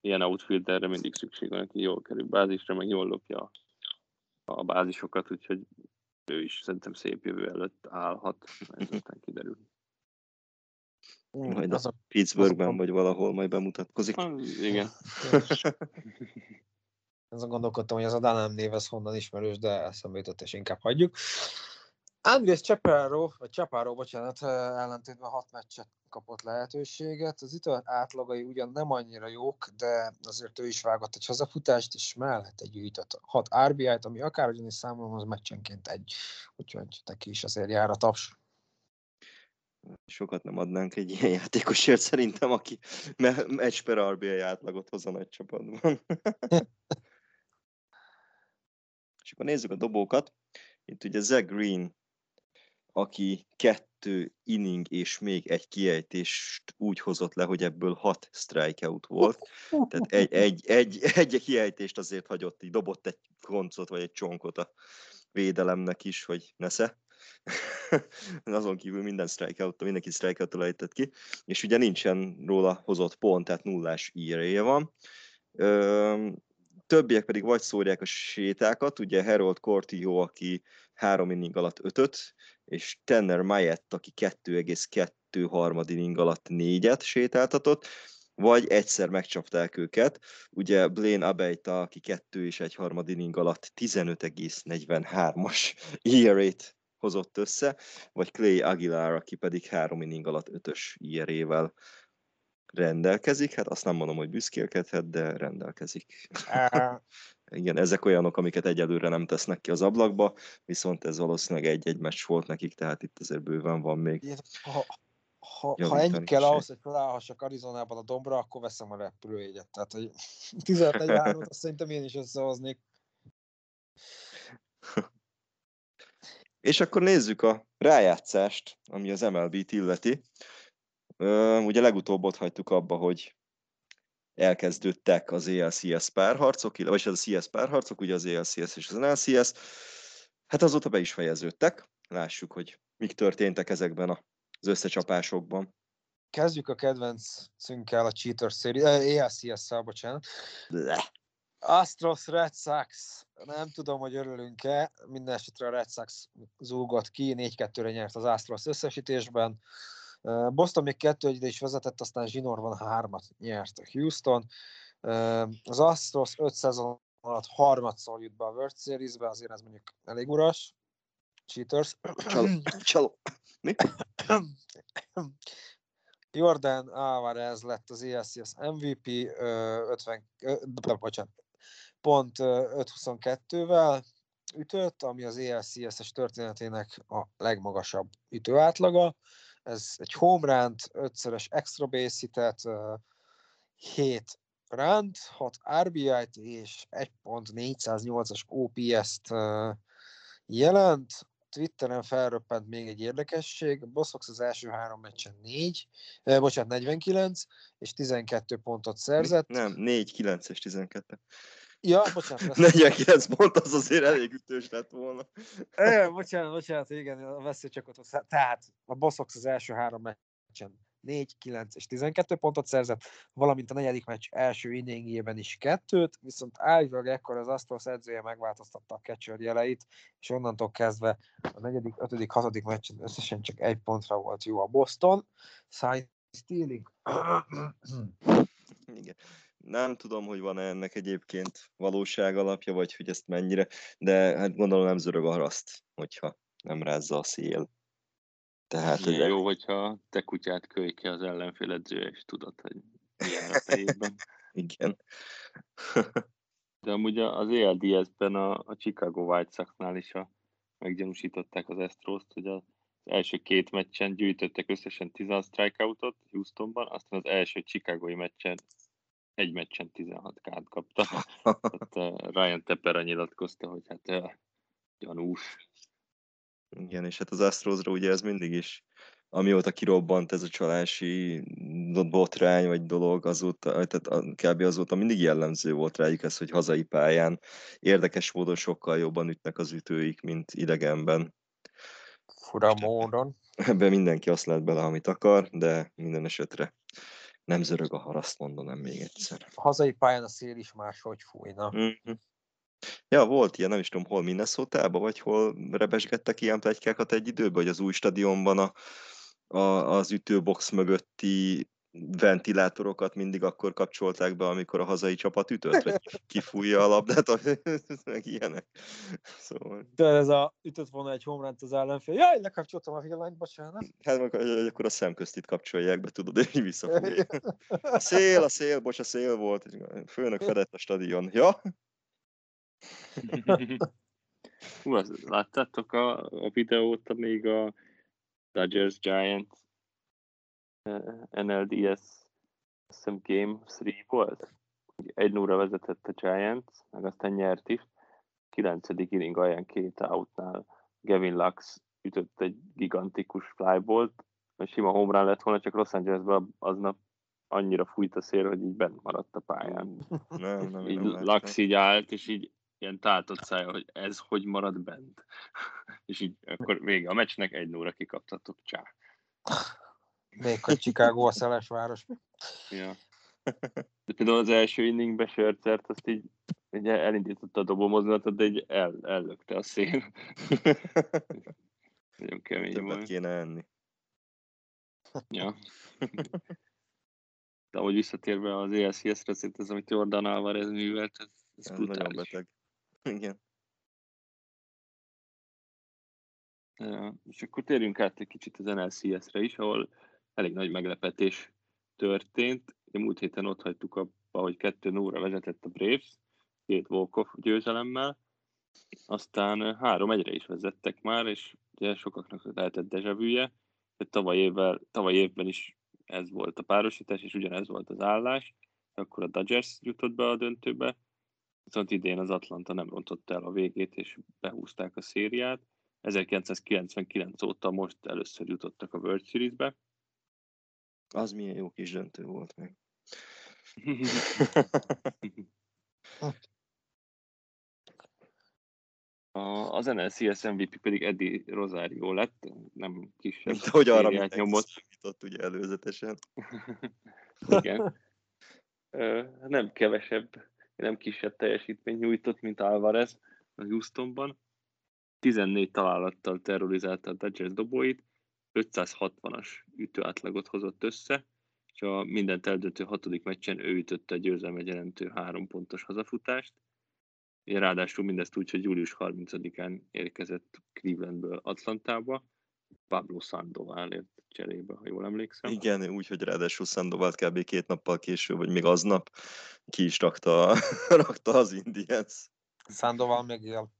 ilyen outfielderre mindig szükség van, aki jól kerül bázisra, meg jól lopja a, bázisokat, úgyhogy ő is szerintem szép jövő előtt állhat, [laughs] ezután kiderül. Majd Az a Pittsburghben azok a- vagy valahol majd bemutatkozik. Az, igen. [laughs] azon gondolkodtam, hogy ez a Dunham név ez honnan ismerős, de eszembe jutott, és inkább hagyjuk. Andrés Chaparro, vagy Chaparro, bocsánat, ellentétben hat meccset kapott lehetőséget. Az ütő átlagai ugyan nem annyira jók, de azért ő is vágott egy hazafutást, és mellette gyűjtött 6 RBI-t, ami akárhogyan is számolom, az meccsenként egy. Úgyhogy neki is azért jár a taps. Sokat nem adnánk egy ilyen játékosért szerintem, aki me- egy per RBI átlagot hoz a nagy csapatban. [laughs] És akkor nézzük a dobókat. Itt ugye Zach Green, aki kettő inning és még egy kiejtést úgy hozott le, hogy ebből hat strikeout volt. Tehát egy, egy, egy, egy kiejtést azért hagyott, így dobott egy koncot vagy egy csonkot a védelemnek is, hogy nesze. [laughs] Azon kívül minden strikeout mindenki strikeout lejtett ki, és ugye nincsen róla hozott pont, tehát nullás ERA van. Többiek pedig vagy szórják a sétákat, ugye Harold Cortillo, aki három inning alatt ötöt, és Tanner Mayett, aki 2,2 harmad inning alatt négyet sétáltatott, vagy egyszer megcsapták őket. Ugye Blaine Abeita, aki kettő és egy harmad inning alatt 15,43-as ERA-t hozott össze, vagy Clay Aguilar, aki pedig három inning alatt ötös ERA-vel rendelkezik. Hát azt nem mondom, hogy büszkélkedhet, de rendelkezik. Igen, ezek olyanok, amiket egyelőre nem tesznek ki az ablakba, viszont ez valószínűleg egy-egy meccs volt nekik, tehát itt azért bőven van még. Ha, ha, ha ennyi kell ahhoz, hogy felállhassak Arizonában a dombra, akkor veszem a repülőjegyet. Tehát, hogy [laughs] 15 azt szerintem én is összehoznék. [laughs] És akkor nézzük a rájátszást, ami az MLB-t illeti. Ugye legutóbb ott hagytuk abba, hogy elkezdődtek az ELCS párharcok, vagy az a CS párharcok, ugye az ELCS és az NLCS. Hát azóta be is fejeződtek. Lássuk, hogy mik történtek ezekben az összecsapásokban. Kezdjük a kedvencünkkel a Cheater Series, eh, ELCS-szel, bocsánat. Le. Astros Red Sox. Nem tudom, hogy örülünk-e. Minden esetre a Red Sox zúgott ki, 4-2-re nyert az Astros összesítésben. Boston még kettő egyre is vezetett, aztán Zsinorban hármat nyert a Houston. Az Astros öt szezon alatt harmadszor jut be a World Series-be, azért ez mondjuk elég uras. Cheaters. Csaló. [coughs] Csaló. Mi? Jordan Alvarez lett az ESCS MVP 50, de, bocsánat, pont 5-22-vel ütött, ami az ELCS-es történetének a legmagasabb ütőátlaga ez egy home run, ötszörös extra base hitet, 7 run, 6 RBI-t és 1.408-as OPS-t jelent. Twitteren felröppent még egy érdekesség. Bosszox az első három meccsen 4, eh, bocsánat, 49, és 12 pontot szerzett. Nem, 4, 9 és 12. Ja, bocsánat. 49 pont az azért elég ütős lett volna. É, bocsánat, bocsánat, igen, a veszélycsakot. Tehát a Bossox az első három meccsen 4, 9 és 12 pontot szerzett, valamint a negyedik meccs első inningjében is kettőt, viszont állítólag ekkor az Astros edzője megváltoztatta a catcher jeleit, és onnantól kezdve a negyedik, ötödik, hatodik meccsen összesen csak egy pontra volt jó a Boston. Sign stealing. Igen. Nem tudom, hogy van-e ennek egyébként valóság alapja, vagy hogy ezt mennyire, de hát gondolom nem zörög a haraszt, hogyha nem rázza a szél. Tehát, hogy jó, hogyha te kutyát kölyk ki az ellenfél edzője, és tudod, hogy milyen a fejében. [laughs] Igen. de amúgy az ELDS-ben a, a Chicago White Sox-nál is a, meggyanúsították az Astros-t, hogy az első két meccsen gyűjtöttek összesen 10 strikeoutot Houstonban, aztán az első Chicagói meccsen egy meccsen 16 kárt kapta. [laughs] hát, Ryan Tepper nyilatkozta, hogy hát gyanús. Igen, és hát az Astrosra ugye ez mindig is, amióta kirobbant ez a csalási botrány vagy dolog, azóta, tehát kb. azóta mindig jellemző volt rájuk ez, hogy hazai pályán érdekes módon sokkal jobban ütnek az ütőik, mint idegenben. Fura módon. Ebben mindenki azt lát bele, amit akar, de minden esetre nem zörög a haraszt, mondanám még egyszer. A hazai pályán a szél is máshogy fújna. Mm-hmm. Ja, volt ilyen, nem is tudom, hol minnesota vagy hol rebesgettek ilyen plegykákat egy időben, hogy az új stadionban a, a, az ütőbox mögötti ventilátorokat mindig akkor kapcsolták be, amikor a hazai csapat ütött, vagy [laughs] kifújja a labdát, [laughs] meg ilyenek. Szóval... De ez a ütött volna egy homránt az ellenfél. Jaj, lekapcsoltam a villanyt, bocsánat. Hát meg akkor a szemköztit kapcsolják be, tudod, hogy visszafújja. [laughs] A szél, a szél, bocs, a szél volt. Főnök fedett a stadion. Ja? Hú, láttátok a, a videót, még a Dodgers Giants NLDS hiszem Game 3 volt. Egy núra vezetett a Giants, meg aztán nyert is. 9. inning alján két outnál Gavin Lux ütött egy gigantikus flybolt, sima home lett volna, csak Los Angelesben aznap annyira fújt a szél, hogy így bent maradt a pályán. Nem, nem, így nem Lux így állt, és így ilyen tátott szája, hogy ez hogy marad bent. [laughs] és így akkor vége a meccsnek, egy nóra kikaptatok, csá. Még hogy Chicago a szeles város. Ja. [laughs] De például az első inningbe Sörcert, azt így, így elindította a dobómozdulatot, de így el, ellökte a szél. [laughs] Nagyon kemény Többet volt. kéne enni. Ja. De ahogy visszatérve az szerintem ez, amit Jordan Alvarez művelt, ez, ez Ez nagyon brutális. beteg. Igen. Ja, és akkor térjünk át egy kicsit az NLCS-re is, ahol elég nagy meglepetés történt. Ugye múlt héten ott hagytuk abba, hogy 2 0 vezetett a Braves, két walk győzelemmel, aztán 3 1 is vezettek már, és ugye sokaknak lehetett dejavűje. Tavaly, évvel, tavaly évben is ez volt a párosítás, és ugyanez volt az állás, akkor a Dodgers jutott be a döntőbe, viszont idén az Atlanta nem rontotta el a végét, és behúzták a szériát. 1999 óta most először jutottak a World Series-be. Az milyen jó kis döntő volt meg. [laughs] A- Az NLCS MVP pedig Eddie Rosario lett, nem kisebb Mint ahogy arra nyomott. számított ugye előzetesen. [laughs] Igen. Ö, nem kevesebb, nem kisebb teljesítményt nyújtott, mint Alvarez a Houstonban. 14 találattal terrorizálta a Dodgers dobóit, 560-as ütőátlagot hozott össze, és a mindent eldöntő hatodik meccsen ő ütötte a győzelmet jelentő három pontos hazafutást. Ráadásul mindezt úgy, hogy július 30-án érkezett Clevelandből Atlantába, Pablo Sandoval ért cserébe, ha jól emlékszem. Igen, úgy, hogy ráadásul Sandoval kb. két nappal később, vagy még aznap ki is rakta, [laughs] rakta az Indians. Sandoval még él.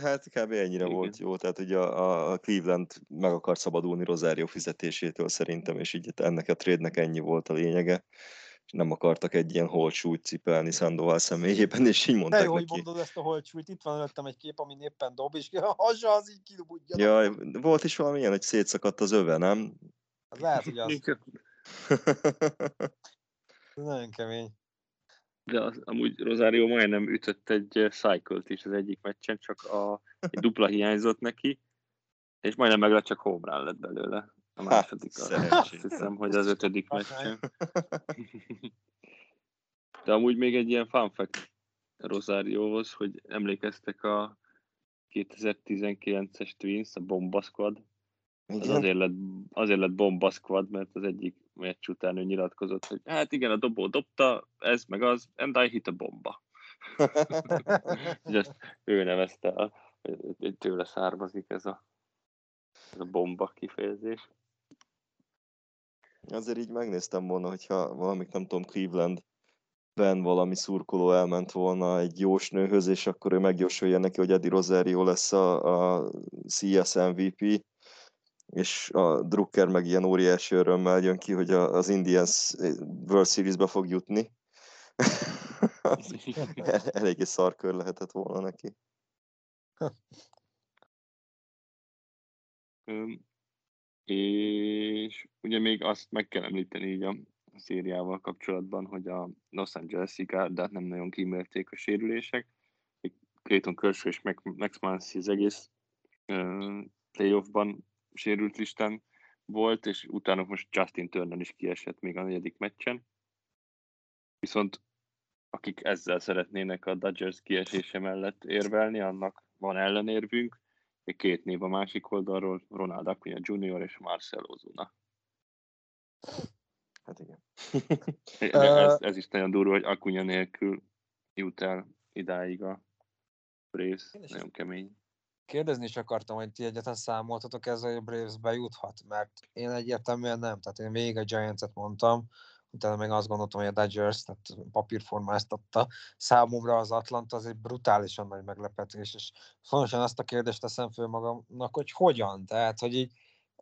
Hát kb. ennyire Igen. volt jó, tehát ugye a, a Cleveland meg akar szabadulni Rosario fizetésétől szerintem, és így ennek a trade-nek ennyi volt a lényege. És nem akartak egy ilyen holtsúlyt cipelni Sandoval személyében, és így De mondták jó, hogy neki. mondod ezt a holcsúlyt, itt van előttem egy kép, amin éppen dob, és [laughs] a hasa az így kidobudja. Jaj, volt is valami ilyen, hogy szétszakadt az öve, nem? Az lehet, hogy az nagyon kemény. De az, amúgy Rosario majdnem ütött egy eh, cycle-t is az egyik meccsen, csak a, egy dupla hiányzott neki, és majdnem meg csak home run lett belőle. A második, az, szerencsé. azt hiszem, hogy az ötödik meccsen. [laughs] De amúgy még egy ilyen fun fact Rosariohoz, hogy emlékeztek a 2019-es Twins, a Bomba Squad, az Igen? azért lett, azért lett Bomba Squad, mert az egyik meccs után ő nyilatkozott, hogy hát igen, a dobó dobta, ez meg az, and I hit a bomba. [laughs] És ezt ő nevezte el, tőle származik ez a, ez a bomba kifejezés. Azért így megnéztem volna, hogyha valamik, nem tudom, Cleveland ben valami szurkoló elment volna egy jósnőhöz, és akkor ő megjósolja neki, hogy Eddie Rosario lesz a, a CS MVP, és a Drucker meg ilyen óriási örömmel jön ki, hogy a, az Indians World Series-be fog jutni. [laughs] El- eléggé szarkör lehetett volna neki. [laughs] És ugye még azt meg kell említeni így a szériával kapcsolatban, hogy a Los Angeles-i gárdát nem nagyon kímélték a sérülések. Clayton Kershaw és Max- Muncy az egész playoffban sérült listán volt, és utána most Justin Turner is kiesett még a negyedik meccsen. Viszont akik ezzel szeretnének a Dodgers kiesése mellett érvelni, annak van ellenérvünk, még két név a másik oldalról, Ronald Acuna Jr. és Marcel Ozuna. Hát igen. [laughs] Ez, ez is nagyon durva, hogy Acuna nélkül jut el idáig a is- Nagyon kemény. Kérdezni is akartam, hogy ti egyáltalán számoltatok ezzel, hogy a Braves bejuthat, mert én egyértelműen nem. Tehát én végig a Giants-et mondtam, utána meg azt gondoltam, hogy a Dodgers, tehát papírformáztatta. Számomra az Atlanta az egy brutálisan nagy meglepetés, és fontosan azt a kérdést teszem föl magamnak, hogy hogyan? Tehát, hogy így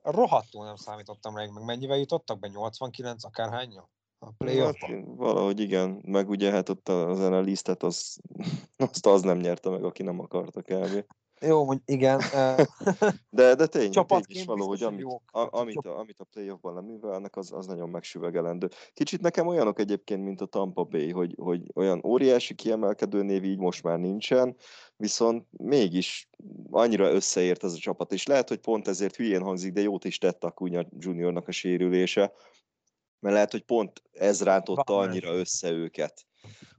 rohadtul nem számítottam rá, meg mennyivel jutottak be? 89 akárhányja? A playoffba? Hát, valahogy igen, meg ugye hát ott az listet az, [laughs] azt az nem nyerte meg, aki nem akarta kb. Jó, hogy igen. [laughs] De, de tény, tény Csapatként is való, hogy biztos, hogy amit, jók. a, amit, a, amit a playoffban leművelnek, az, az nagyon megsüvegelendő. Kicsit nekem olyanok egyébként, mint a Tampa Bay, hogy, hogy olyan óriási kiemelkedő név így most már nincsen, viszont mégis annyira összeért ez a csapat, és lehet, hogy pont ezért hülyén hangzik, de jót is tett a Cunha Juniornak a sérülése, mert lehet, hogy pont ez rántotta annyira össze őket,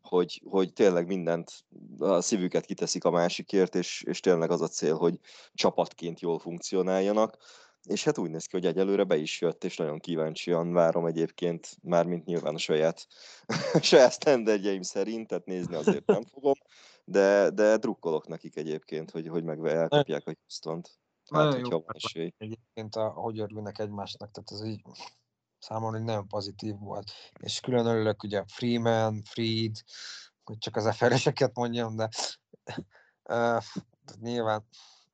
hogy, hogy tényleg mindent, a szívüket kiteszik a másikért, és, és tényleg az a cél, hogy csapatként jól funkcionáljanak. és hát úgy néz ki, hogy egyelőre be is jött, és nagyon kíváncsian várom egyébként, mármint nyilván a saját, a [laughs] saját standardjeim szerint, tehát nézni azért nem fogom, de, de drukkolok nekik egyébként, hogy, hogy meg elkapják a Houston-t. Hát, Nagyon jó van esély. egyébként, a, hogy örülnek egymásnak, tehát ez így számomra nagyon pozitív volt. És külön örülök ugye Freeman, Freed, hogy csak az FR-eseket mondjam, de uh, nyilván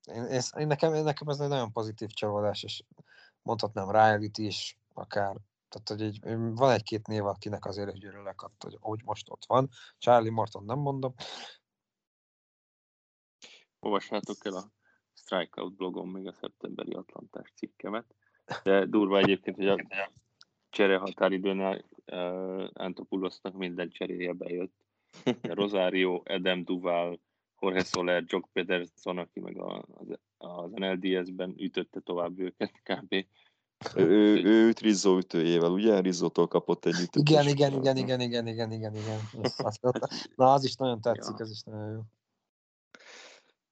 én, én, én nekem, én nekem ez egy nagyon pozitív csalódás, és mondhatnám riley is, akár tehát, hogy egy, van egy-két név, akinek azért egy örülök, hogy, hogy most ott van. Charlie Morton nem mondom. Olvassátok el a Strikeout blogon még a szeptemberi Atlantás cikkemet. De durva egyébként, hogy a csere határidőnél uh, Antopulosnak minden cseréje bejött. [laughs] Rosario, Adam Duval, Jorge Soler, Jock Pederson, aki meg a, az, az NLDS-ben ütötte tovább őket kb. Ő, ő, ő üt Rizzo ütőjével, ugye? Rizzótól kapott egy ütőt. Igen, igen, igen, igen, igen, igen, igen, igen. Na, az is nagyon tetszik, Ja. az is nagyon jó.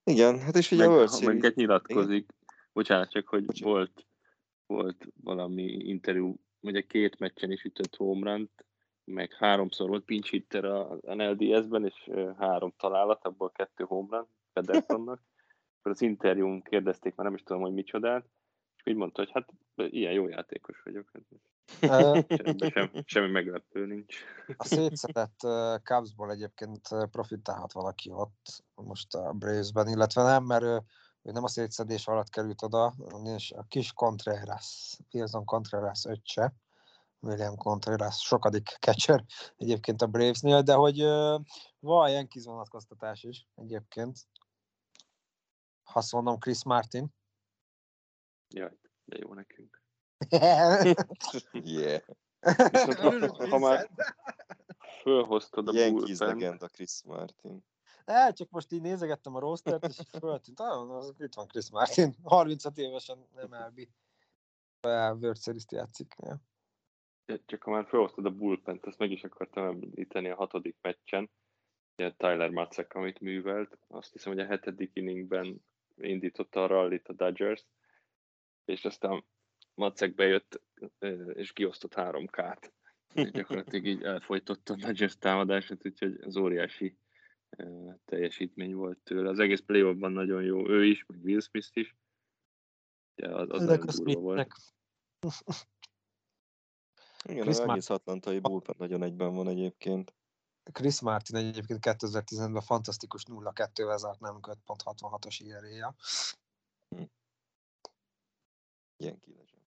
Igen, hát és ugye Meg, a World Series... nyilatkozik, bocsánat, csak hogy Bocsánat. volt, volt valami interjú, ugye két meccsen is ütött homerun meg háromszor volt pinch hitter az NLDS-ben, és három találat, abból kettő homerun Pedersonnak. [laughs] Akkor az interjún kérdezték, már nem is tudom, hogy micsodát, és így mondta, hogy hát ilyen jó játékos vagyok. Hát [laughs] Ebben sem, semmi meglepő nincs. A szétszedett Cubsból egyébként profitálhat valaki ott most a Bravesben, illetve nem, mert ő, ő nem a szétszedés alatt került oda, és a kis Contreras, Wilson Contreras öccse, William Contreras, sokadik catcher egyébként a Bravesnél, de hogy uh, van Yankees vonatkoztatás is egyébként. Ha mondom Chris Martin. Jaj, de jó nekünk. [laughs] Yeah. Viszont ha, ha már fölhoztad a Yankees legenda Chris Martin. Hát csak most így nézegettem a rostert, és föltűnt, ah, az, itt van Chris Martin, [laughs] 35 évesen nem elbi. World series játszik. Ja. csak ha már felhoztad a bullpent, azt meg is akartam említeni a hatodik meccsen, ugye Tyler Matzek, amit művelt, azt hiszem, hogy a hetedik inningben indította a rallit a Dodgers, és aztán Matzek bejött és kiosztott három kát. Gyakorlatilag így elfolytotta a Dodgers támadását, úgyhogy az óriási teljesítmény volt tőle. Az egész play nagyon jó, ő is, meg Will Smith is. Ja, az, az Ezek a. Smithnek. Igen, Chris az egész atlantai bullpen nagyon egyben van egyébként. Chris Martin egyébként 2010-ben fantasztikus 0-2-vel zárt nálunk 5.66-os IRA-ja. Ilyen legend.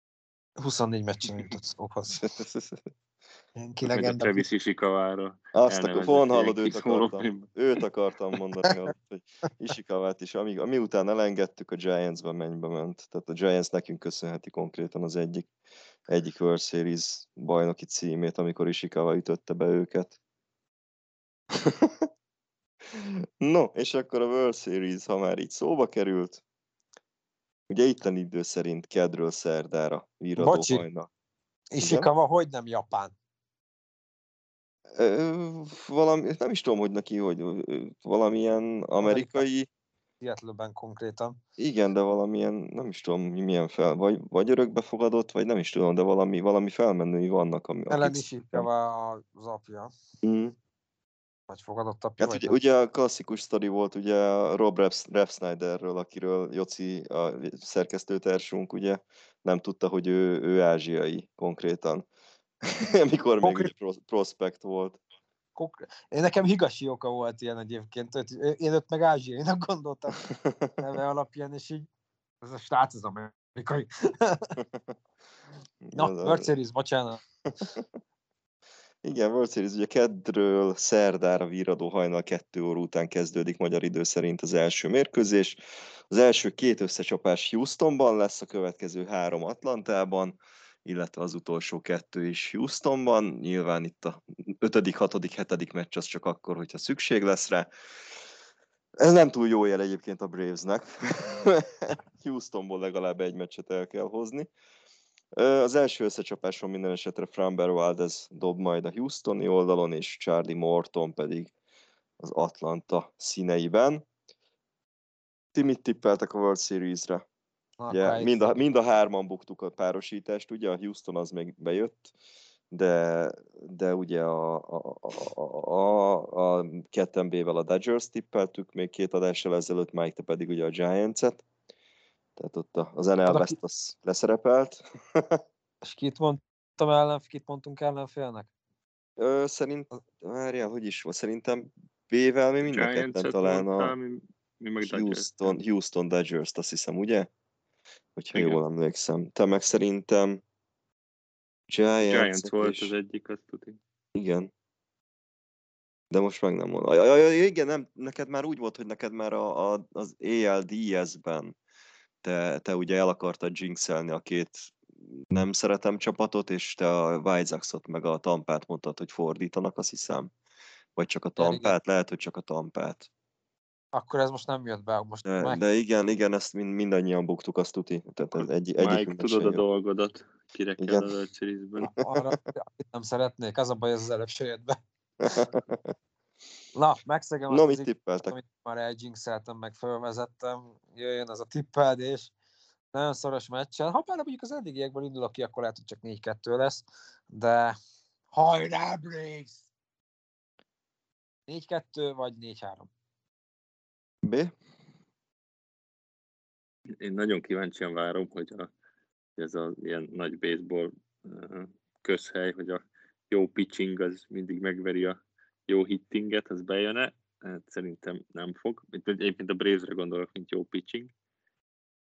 24 meccsen jutott szóhoz. [laughs] A legenda. Travis Ishikavára. Azt akkor hon hallod, őt akartam, őt akartam mondani, azt, hogy Isikavát is, amíg, miután elengedtük, a Giants-be mennybe ment. Tehát a Giants nekünk köszönheti konkrétan az egyik, egyik World Series bajnoki címét, amikor Ishikawa ütötte be őket. [laughs] no, és akkor a World Series, ha már így szóba került, ugye itteni idő szerint kedről szerdára víradó Bocsi. hajna. Ishikawa hogy nem Japán? Ö, valami, nem is tudom, hogy neki, hogy valamilyen amerikai, Seattle-ben konkrétan. igen, de valamilyen, nem is tudom, mi- milyen fel, vagy, vagy örökbefogadott, vagy nem is tudom, de valami, valami felmenői vannak, ami, Ellen Ishikawa az apja, Mm. vagy fogadott apja. Hát vagy ugye, ugye a klasszikus sztori volt ugye Rob Rep Snyderről, akiről Joci, a szerkesztőtársunk, ugye nem tudta, hogy ő, ő ázsiai konkrétan. [laughs] Mikor még Konkrét- ugye pros- prospect volt. Konkré- Én nekem Higashi oka volt ilyen egyébként, én őt meg ázsiainak gondoltam [laughs] neve alapján, és így ez a srác az amerikai. [laughs] Na, World Series, bocsánat. Igen, World Series ugye kedről szerdára víradó hajnal kettő óra után kezdődik magyar idő szerint az első mérkőzés. Az első két összecsapás Houstonban lesz, a következő három Atlantában, illetve az utolsó kettő is Houstonban. Nyilván itt a ötödik, hatodik, hetedik meccs az csak akkor, hogyha szükség lesz rá. Ez nem túl jó jel egyébként a Bravesnek. [laughs] Houstonból legalább egy meccset el kell hozni. Az első összecsapáson minden esetre Framber Valdez dob majd a Houstoni oldalon, és Charlie Morton pedig az Atlanta színeiben. Ti mit tippeltek a World Series-re? Ugye, akkor mind, a, mind a hárman buktuk a párosítást, ugye a Houston az még bejött, de, de ugye a, a, a, a, a ketten B-vel a Dodgers tippeltük még két adással ezelőtt, Mike te pedig ugye a Giants-et, tehát ott a- az NL West ki- az leszerepelt. [laughs] És kit mondtam ellen, kit mondtunk ellenfélnek? Ö, szerint, várjál, hogy is volt, szerintem B-vel mi mind a ketten talán a mi, mi meg Dodgers. Houston, Houston Dodgers-t azt hiszem, ugye? Hogyha Igen. jól emlékszem. Te meg szerintem Giants, Giants volt és... az egyik, azt tudni. Igen. De most meg nem mondom. Ja, ja, ja, igen, nem, neked már úgy volt, hogy neked már a, a, az ALDS-ben te, te ugye el akartad jinxelni a két nem szeretem csapatot, és te a White Sox-ot meg a Tampát mondtad, hogy fordítanak, azt hiszem. Vagy csak a. Tampát, lehet, hogy csak a Tampát. Akkor ez most nem jött be, most De, meg... de igen, igen, ezt mind, mindannyian buktuk, azt tuti. Tehát ez egy, Mike, tudod a dolgodat, kire kell Igen. a World. Arra nem szeretnék, az a baj, ez az előbb se jött be. [laughs] Na, megszegem No, mit az tippeltek? amit már eljinxeltem, meg fölvezettem, jöjjön az a tippeldés. Nagyon szoros meccsen. Ha bár mondjuk az eddigiekből indulok ki, akkor lehet, hogy csak 4-2 lesz, de hajrá, Braves! 4-2 vagy 4-3. B? Én nagyon kíváncsian várom, hogy a, ez a ilyen nagy baseball közhely, hogy a jó pitching az mindig megveri a jó hittinget, az bejön-e? Hát szerintem nem fog. Egyébként a Bravesre gondolok, mint jó pitching.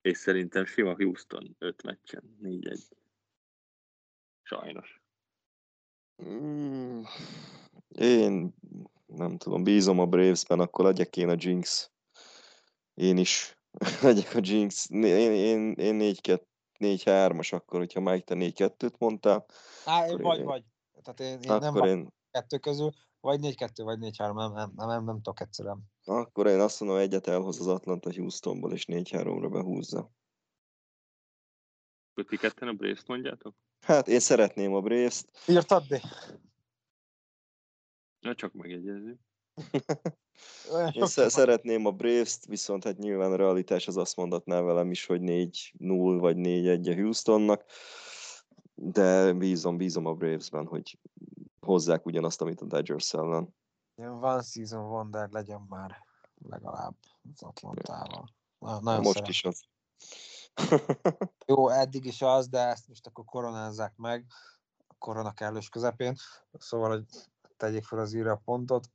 És szerintem sima Houston 5 meccsen, 4-1. Sajnos. Mm, Én nem tudom, bízom a Bravesben, akkor legyek én a Jinx. Én is [laughs] legyek a Jinx. Én, én, én 4-3-as akkor, hogyha Mike te 4-2-t mondtál, Á, én vagy, én- vagy. Tehát én, én nem én, kettő közül, vagy 4-2, vagy 4-3, nem, nem, nem, nem, nem tudok egyszerűen. akkor én azt mondom, egyet elhoz az Atlanta Houstonból, és 4-3-ra behúzza. Ti ketten a Braves-t mondjátok? Hát én szeretném a Braves-t. Írtad, de? Na, csak megjegyezzük. Én szeretném a Braves-t, viszont hát nyilván a realitás az azt mondatná velem is, hogy 4-0 vagy 4-1 a Houstonnak, de bízom, bízom a Bravesben, hogy hozzák ugyanazt, amit a Dodgers ellen. Ilyen one season wonder legyen már legalább az Atlantával. Na, nagyon Most szeretem. is az. [laughs] Jó, eddig is az, de ezt most akkor koronázzák meg a korona kellős közepén, szóval, hogy tegyék fel az írja a pontot.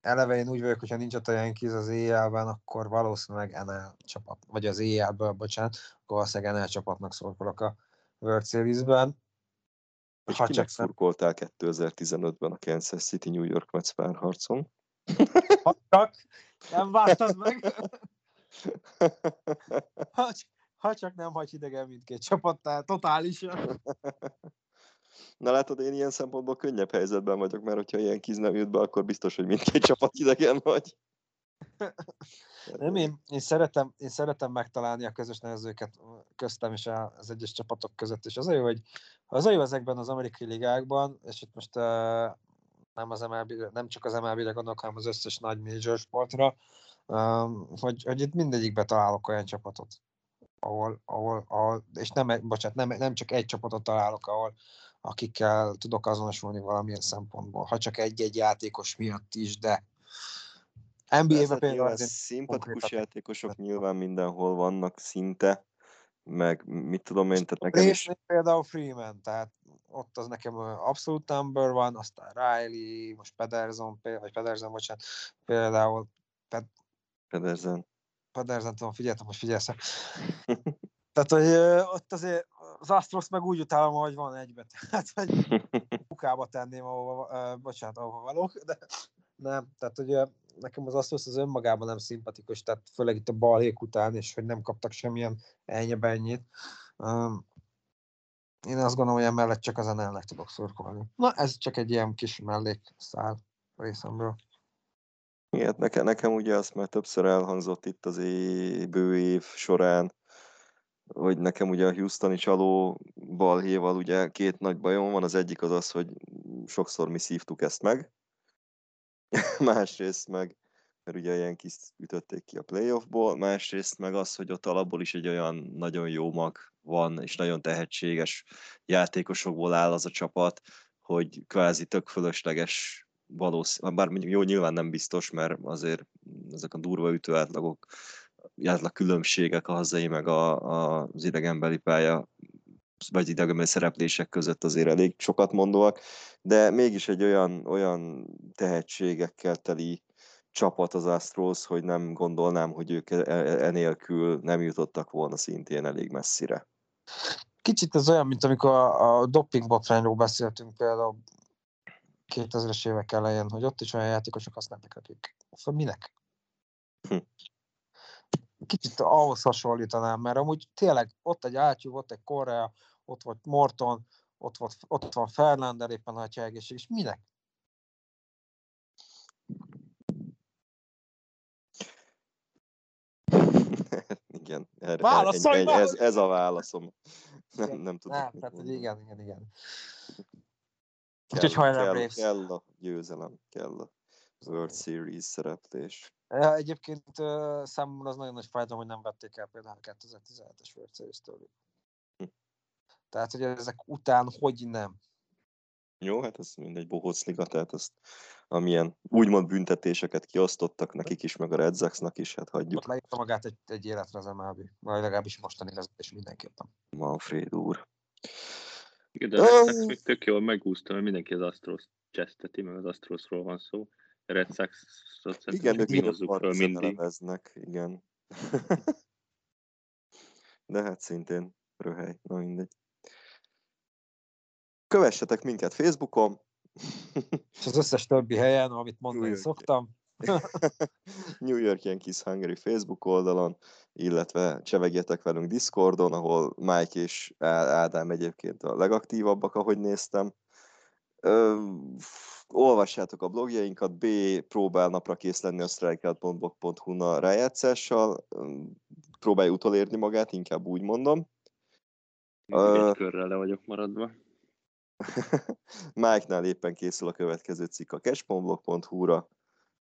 Eleve én úgy vagyok, hogyha nincs ott a Yankees az éjjelben, akkor valószínűleg NL csapat, vagy az éjjelből, bocsánat, akkor valószínűleg NL csapatnak szorkolok a World Series-ben. És Ha csak szurkoltál 2015-ben a Kansas City New York Mets párharcon? [laughs] ha csak nem vártad meg, [laughs] ha, ha csak nem hagy idegen mindkét csapat, tehát totálisan. [laughs] Na látod, én ilyen szempontból könnyebb helyzetben vagyok, mert hogyha ilyen kiz nem jött be, akkor biztos, hogy mindkét [laughs] csapat idegen vagy. [laughs] Nem, én, én, szeretem, én szeretem megtalálni a közös nevezőket köztem és az egyes csapatok között, és az a jó, hogy az a jó ezekben az amerikai ligákban, és itt most nem, az MLB, nem csak az MLB-re gondolok, hanem az összes nagy major sportra, hogy, hogy itt mindegyikbe találok olyan csapatot, ahol, ahol, ahol és nem, bocsánat, nem, nem csak egy csapatot találok, ahol akikkel tudok azonosulni valamilyen szempontból, ha csak egy-egy játékos miatt is, de NBA-ben Persze, például azért szimpatikus játékosok nyilván mindenhol vannak szinte, meg mit tudom én, tehát nekem is például Freeman, tehát ott az nekem abszolút number van, aztán Riley, most Pedersen, vagy Pedersen, bocsánat, például Pedersen. Pedersen, tudom, figyeltem, hogy figyelsz Tehát, hogy ott azért az Astros meg úgy utálom, hogy van egybe, [laughs] tehát, hogy kukába tenném, ahova, ö, bocsánat, ahova valók, de nem, tehát, hogy nekem az Astros az önmagában nem szimpatikus, tehát főleg itt a balhék után, és hogy nem kaptak semmilyen ennyibe ennyit. Um, én azt gondolom, hogy emellett csak az NL-nek tudok szurkolni. Na, ez csak egy ilyen kis mellékszál részemről. Igen, nekem, nekem ugye azt már többször elhangzott itt az é, bő év során, hogy nekem ugye a Houstoni csaló balhéval ugye két nagy bajom van, az egyik az az, hogy sokszor mi szívtuk ezt meg, [laughs] másrészt meg mert ugye ilyen kis ütötték ki a playoffból, másrészt meg az, hogy ott alapból is egy olyan nagyon jó mag van, és nagyon tehetséges játékosokból áll az a csapat, hogy kvázi tök fölösleges valószínűleg, bár jó, nyilván nem biztos, mert azért ezek a durva ütő átlag különbségek a hazai meg a, a, az idegenbeli pálya vagy idegenbeli szereplések között azért elég sokat mondóak, de mégis egy olyan, olyan tehetségekkel teli csapat az Astros, hogy nem gondolnám, hogy ők e, e, enélkül nem jutottak volna szintén elég messzire. Kicsit ez olyan, mint amikor a, a doping botrányról beszéltünk például 2000-es évek elején, hogy ott is olyan játékosok használtak, akik szóval minek? Hm. Kicsit ahhoz hasonlítanám, mert amúgy tényleg ott egy átyú, ott egy Korea, ott volt Morton, ott, volt, ott van Ferlander éppen, ha egészség, és minek? [laughs] igen, erre, Válaszolj egy, egy, ez, ez a válaszom. Nem, nem, nem tudom. Nem, tehát, hogy igen, igen, igen. Úgyhogy hajrá, kell, kell a győzelem, kell a World Series szereplés. Ja, Egyébként uh, számomra az nagyon nagy fájdalom, hogy nem vették el például a 2017-es World Series. Hm. Tehát, hogy ezek után hogy nem. Jó, hát ez mindegy bohóc liga, tehát ezt amilyen úgymond büntetéseket kiosztottak nekik is, meg a Red Sox-nak is, hát hagyjuk. Ott leírta magát egy, egy életre az MLB, vagy legalábbis mostani vezetés mindenképpen. Manfred úr. Igen, de Sox még tök jól megúszta, mert mindenki az Astros cseszteti, meg az Astrosról van szó. Red Sox igen, ők mínuzzuk föl mindig. Neveznek, igen. de hát szintén röhely, na mindegy. Kövessetek minket Facebookon. És az összes többi helyen, amit mondani szoktam. [laughs] New York Yankees Hungary Facebook oldalon, illetve csevegjetek velünk Discordon, ahol Mike és Ádám egyébként a legaktívabbak, ahogy néztem. Ö, olvassátok a blogjainkat, B próbál napra kész lenni a strikeout.blog.hu-na rájátszással, próbálj utolérni magát, inkább úgy mondom. Mindig egy körrel le vagyok maradva. [laughs] Mike-nál éppen készül a következő cikk a cashponblog.hu-ra.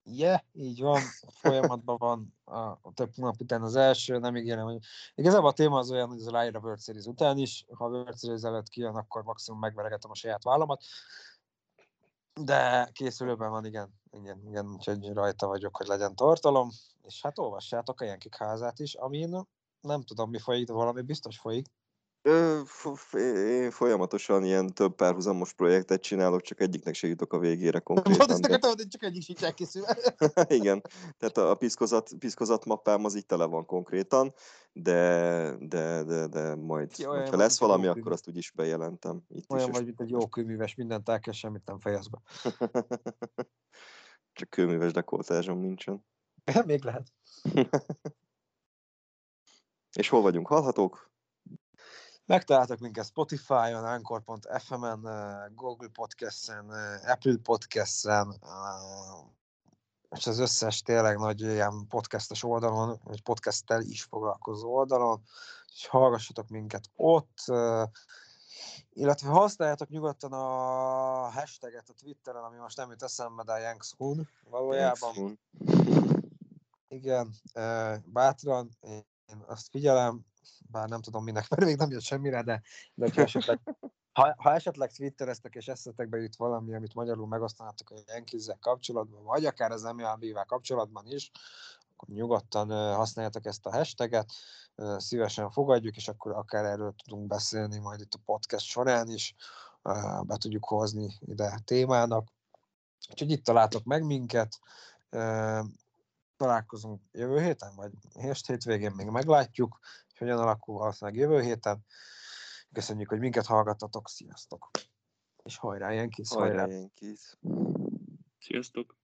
Yeah, így van, folyamatban van a, a több nap után az első, nem ígérem, hogy igazából a téma az olyan, hogy ez ráír a World Series után is, ha a World Series előtt kijön, akkor maximum megveregetem a saját vállamat, de készülőben van, igen, igen, igen, úgyhogy rajta vagyok, hogy legyen tartalom, és hát olvassátok a Jenkik házát is, amin nem tudom, mi folyik, de valami biztos folyik. Ö, én folyamatosan ilyen több párhuzamos projektet csinálok, csak egyiknek se jutok a végére [laughs] konkrétan. Mondd ezt hogy csak egyik sincs elkészülve. [laughs] Igen, tehát a piszkozat, piszkozat mappám az itt tele van konkrétan, de, de, de, de majd, Jó, ha lesz valami, akkor azt úgyis bejelentem. Itt Olyan is, vagy, mint egy jó kőműves, mindent elkezd, semmit nem fejez be. [laughs] Csak kőműves dekoltázsom nincsen. Még lehet. És hol vagyunk? Hallhatók? Megtaláltak minket Spotify-on, Anchor.fm-en, eh, Google Podcast-en, eh, Apple Podcast-en, eh, és az összes tényleg nagy ilyen podcastes oldalon, vagy podcasttel is foglalkozó oldalon, és hallgassatok minket ott, illetve használjátok nyugodtan a hashtaget a Twitteren, ami most nem jut eszembe, de a Yanks Hun valójában. Igen, bátran, én azt figyelem, bár nem tudom minek, mert még nem jött semmire, de, de ha esetleg, [laughs] ha, ha esetleg twittereztek és eszetekbe jut valami, amit magyarul megosztanátok a Yankees kapcsolatban, vagy akár az MLB-vel kapcsolatban is, akkor nyugodtan használjátok ezt a hashtaget, szívesen fogadjuk, és akkor akár erről tudunk beszélni majd itt a podcast során is, be tudjuk hozni ide témának. Úgyhogy itt találtok meg minket, találkozunk jövő héten, vagy hét hétvégén még meglátjuk, hogy hogyan alakul valószínűleg jövő héten. Köszönjük, hogy minket hallgattatok, sziasztok! És hajrá, Yankees, Hajrá, hajrá! Yankees. Sziasztok!